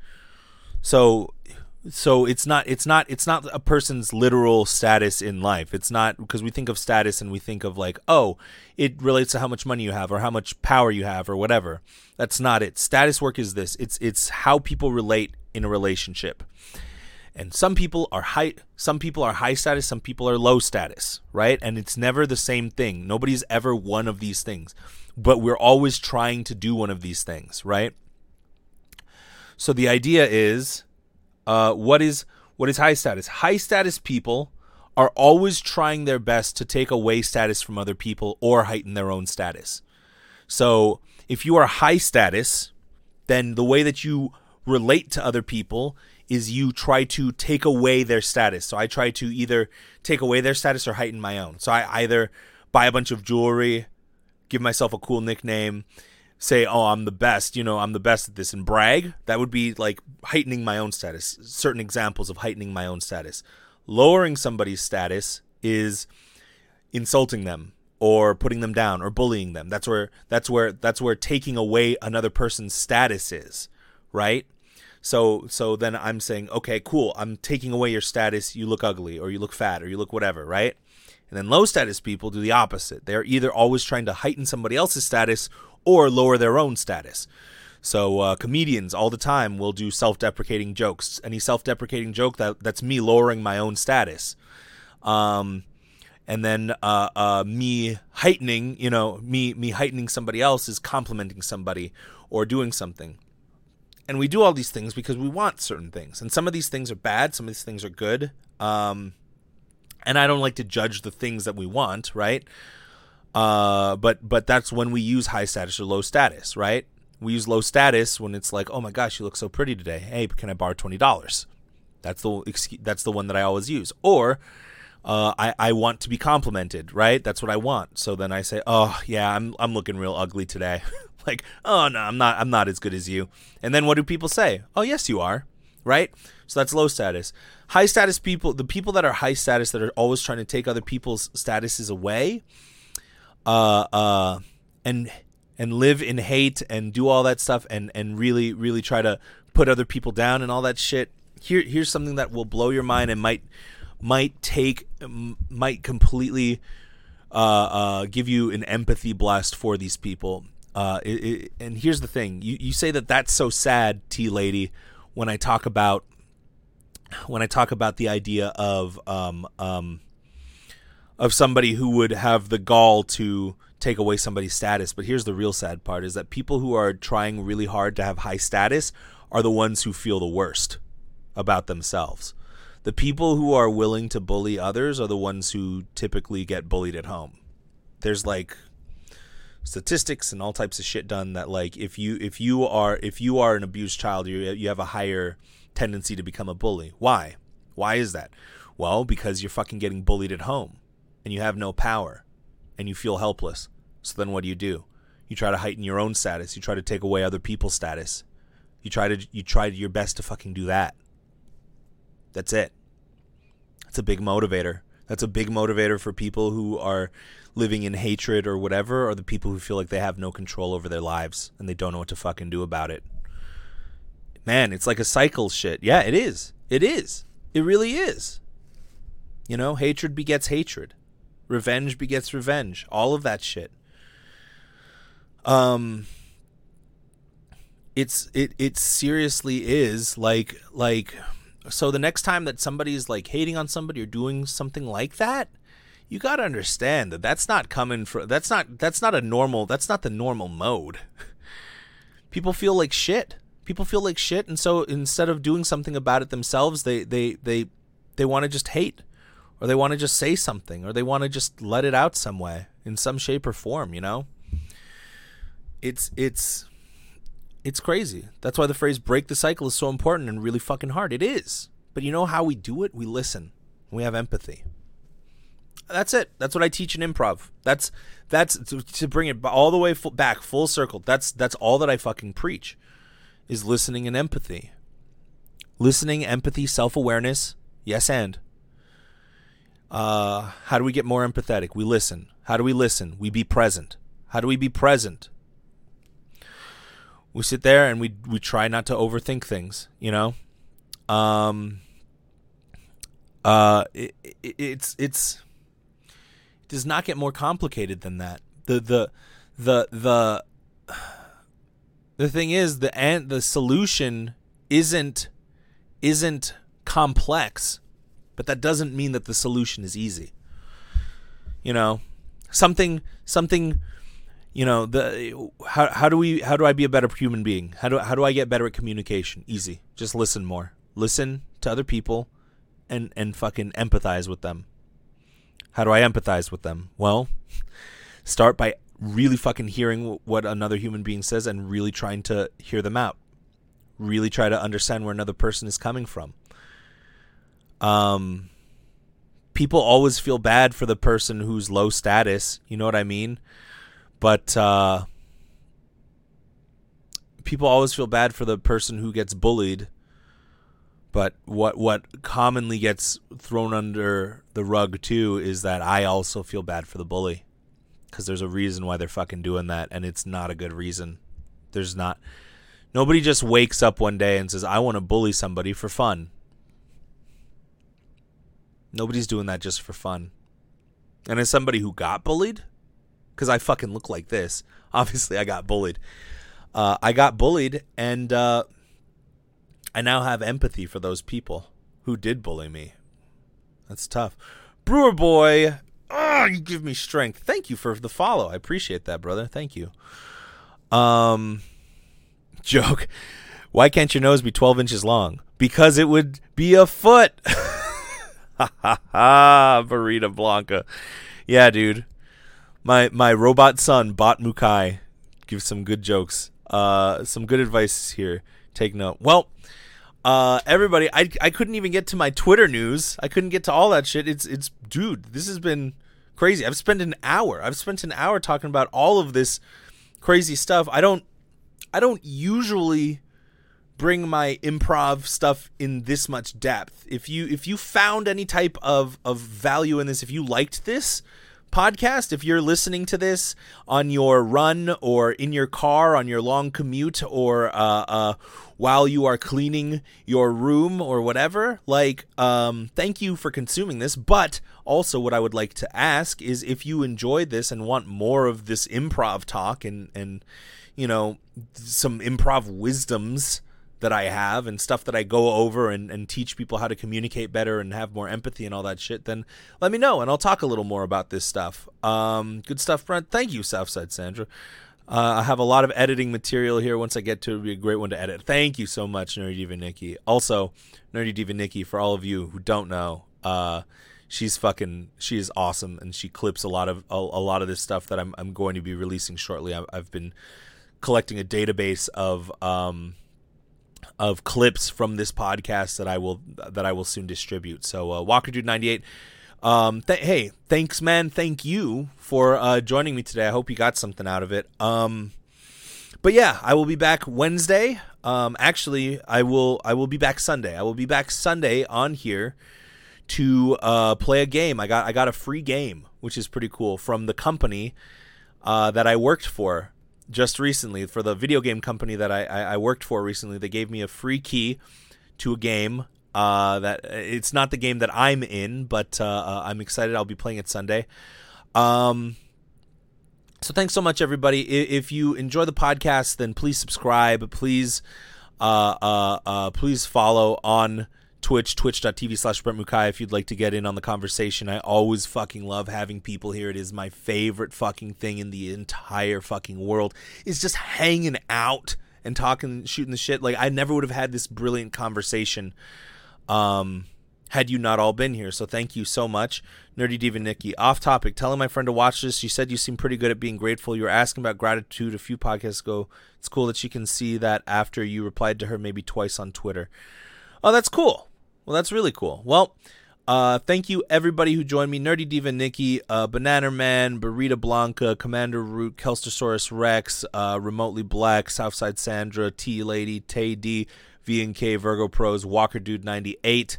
So so it's not it's not it's not a person's literal status in life it's not because we think of status and we think of like oh it relates to how much money you have or how much power you have or whatever that's not it status work is this it's it's how people relate in a relationship. And some people are high some people are high status some people are low status right? And it's never the same thing. Nobody's ever one of these things. But we're always trying to do one of these things right? So the idea is uh, what is what is high status? High status people are always trying their best to take away status from other people or heighten their own status. So if you are high status, then the way that you relate to other people is you try to take away their status. So I try to either take away their status or heighten my own. So I either buy a bunch of jewelry, give myself a cool nickname, say, "Oh, I'm the best," you know, I'm the best at this, and brag, that would be like heightening my own status. Certain examples of heightening my own status. Lowering somebody's status is insulting them or putting them down or bullying them. That's where that's where that's where taking away another person's status is, right? So so then I'm saying, okay, cool. I'm taking away your status. You look ugly or you look fat or you look whatever, right? And then low status people do the opposite. They're either always trying to heighten somebody else's status or lower their own status. So uh, comedians all the time will do self-deprecating jokes. Any self-deprecating joke that that's me lowering my own status. Um, and then uh, uh, me heightening, you know, me me heightening somebody else is complimenting somebody or doing something. And we do all these things because we want certain things. And some of these things are bad, some of these things are good. Um, and I don't like to judge the things that we want, right? Uh, but but that's when we use high status or low status, right? We use low status when it's like, oh my gosh, you look so pretty today. Hey, can I borrow twenty dollars? That's the that's the one that I always use. Or uh, I I want to be complimented, right? That's what I want. So then I say, oh yeah, I'm I'm looking real ugly today. (laughs) (laughs) like, oh no, I'm not I'm not as good as you. And then what do people say? Oh yes, you are, right? So that's low status. High status people, the people that are high status that are always trying to take other people's statuses away uh, uh, and and live in hate and do all that stuff and and really really try to put other people down and all that shit. Here here's something that will blow your mind and might might take might completely uh, uh, give you an empathy blast for these people. Uh, it, it, and here's the thing: you you say that that's so sad, T lady, when I talk about when I talk about the idea of um, um, of somebody who would have the gall to take away somebody's status. But here's the real sad part is that people who are trying really hard to have high status are the ones who feel the worst about themselves. The people who are willing to bully others are the ones who typically get bullied at home. There's like statistics and all types of shit done that like if you if you are if you are an abused child you you have a higher tendency to become a bully. Why? Why is that? Well, because you're fucking getting bullied at home and you have no power and you feel helpless. So then what do you do? You try to heighten your own status. You try to take away other people's status. You try to you try your best to fucking do that. That's it. That's a big motivator. That's a big motivator for people who are living in hatred or whatever, or the people who feel like they have no control over their lives and they don't know what to fucking do about it. Man, it's like a cycle shit. Yeah, it is. It is. It really is. You know, hatred begets hatred. Revenge begets revenge. All of that shit. Um it's it it seriously is like like so the next time that somebody's like hating on somebody or doing something like that, you got to understand that that's not coming from that's not that's not a normal that's not the normal mode. (laughs) People feel like shit. People feel like shit and so instead of doing something about it themselves, they they they they want to just hate or they want to just say something or they want to just let it out some way in some shape or form, you know? It's it's it's crazy. That's why the phrase break the cycle is so important and really fucking hard. It is. But you know how we do it? We listen. We have empathy. That's it. That's what I teach in improv. That's that's to, to bring it all the way full, back full circle. That's that's all that I fucking preach is listening and empathy. Listening, empathy, self-awareness. Yes and uh, how do we get more empathetic? We listen. How do we listen? We be present. How do we be present? We sit there and we we try not to overthink things, you know. Um. Uh, it, it, it's it's it does not get more complicated than that. The the the the the thing is the and the solution isn't isn't complex but that doesn't mean that the solution is easy. You know, something something you know, the how how do we how do I be a better human being? How do how do I get better at communication? Easy. Just listen more. Listen to other people and and fucking empathize with them. How do I empathize with them? Well, start by really fucking hearing what another human being says and really trying to hear them out. Really try to understand where another person is coming from um people always feel bad for the person who's low status, you know what I mean? But uh people always feel bad for the person who gets bullied. But what what commonly gets thrown under the rug too is that I also feel bad for the bully cuz there's a reason why they're fucking doing that and it's not a good reason. There's not Nobody just wakes up one day and says I want to bully somebody for fun. Nobody's doing that just for fun. And as somebody who got bullied, because I fucking look like this, obviously I got bullied. Uh, I got bullied, and uh, I now have empathy for those people who did bully me. That's tough. Brewer boy, oh, you give me strength. Thank you for the follow. I appreciate that, brother. Thank you. Um, (laughs) joke. Why can't your nose be 12 inches long? Because it would be a foot. Ha ha ha, Burrito Blanca. Yeah, dude. My my robot son bought Mukai. Give some good jokes. Uh, some good advice here. Take note. Well, uh, everybody, I I couldn't even get to my Twitter news. I couldn't get to all that shit. It's it's dude, this has been crazy. I've spent an hour. I've spent an hour talking about all of this crazy stuff. I don't I don't usually bring my improv stuff in this much depth. If you if you found any type of of value in this, if you liked this podcast, if you're listening to this on your run or in your car on your long commute or uh, uh, while you are cleaning your room or whatever, like um, thank you for consuming this. But also, what I would like to ask is if you enjoyed this and want more of this improv talk and and you know some improv wisdoms that I have and stuff that I go over and, and teach people how to communicate better and have more empathy and all that shit, then let me know and I'll talk a little more about this stuff. Um, good stuff, Brent. Thank you, Southside Sandra. Uh, I have a lot of editing material here. Once I get to it, it'll be a great one to edit. Thank you so much, Nerdy Diva Nikki. Also, Nerdy Diva Nikki, for all of you who don't know, uh, she's fucking, she is awesome, and she clips a lot of a, a lot of this stuff that I'm I'm going to be releasing shortly. I've, I've been collecting a database of um, of clips from this podcast that I will that I will soon distribute. So uh, Walker Dude ninety eight. Um, th- hey, thanks, man. Thank you for uh, joining me today. I hope you got something out of it. Um, but yeah, I will be back Wednesday. Um, actually, I will I will be back Sunday. I will be back Sunday on here to uh, play a game. I got I got a free game, which is pretty cool from the company uh, that I worked for just recently for the video game company that I, I, I worked for recently. They gave me a free key to a game Uh, that it's not the game that I'm in, but uh, uh, I'm excited. I'll be playing it Sunday. Um, so thanks so much, everybody. If you enjoy the podcast, then please subscribe. Please, uh, uh, uh, please follow on Twitch, twitch.tv slash Brent Mukai if you'd like to get in on the conversation. I always fucking love having people here. It is my favorite fucking thing in the entire fucking world. Is just hanging out and talking, shooting the shit. Like I never would have had this brilliant conversation um, had you not all been here. So thank you so much, Nerdy Diva Nikki. Off topic, telling my friend to watch this. You said you seem pretty good at being grateful. You were asking about gratitude a few podcasts ago. It's cool that she can see that after you replied to her maybe twice on Twitter. Oh, that's cool. Well, that's really cool. Well, uh, thank you everybody who joined me. Nerdy Diva Nikki, uh, Banana Man, Burrita Blanca, Commander Root, Kelstosaurus Rex, uh, Remotely Black, Southside Sandra, T Lady, Tay D, VNK, Virgo Pros, Walker Dude 98.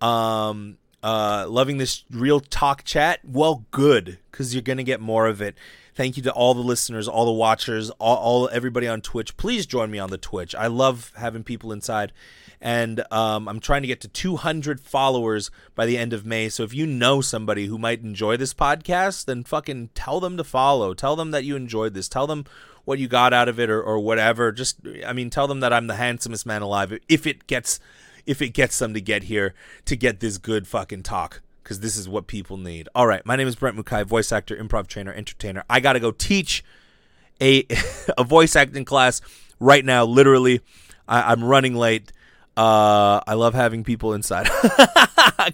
Um, uh, loving this real talk chat. Well, good, because you're going to get more of it. Thank you to all the listeners, all the watchers, all, all everybody on Twitch. Please join me on the Twitch. I love having people inside and um, I'm trying to get to 200 followers by the end of May. So if you know somebody who might enjoy this podcast, then fucking tell them to follow. Tell them that you enjoyed this. Tell them what you got out of it or, or whatever. Just, I mean, tell them that I'm the handsomest man alive. If it gets, if it gets them to get here to get this good fucking talk. Because this is what people need. All right, my name is Brent Mukai, voice actor, improv trainer, entertainer. I got to go teach a (laughs) a voice acting class right now. Literally, I, I'm running late. Uh, I love having people inside. (laughs)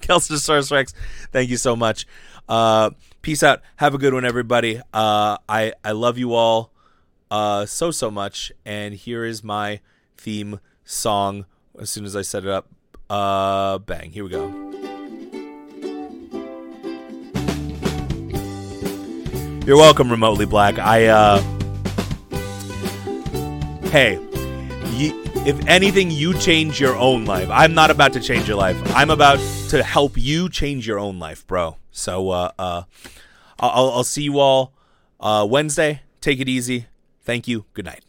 Kelstosaurus Rex, thank you so much. Uh, peace out. Have a good one, everybody. Uh, I I love you all uh, so so much. And here is my theme song. As soon as I set it up, uh, bang. Here we go. You're welcome, remotely black. I uh, hey, if anything, you change your own life. I'm not about to change your life. I'm about to help you change your own life, bro. So uh, uh, I'll, I'll see you all uh, Wednesday. Take it easy. Thank you. Good night.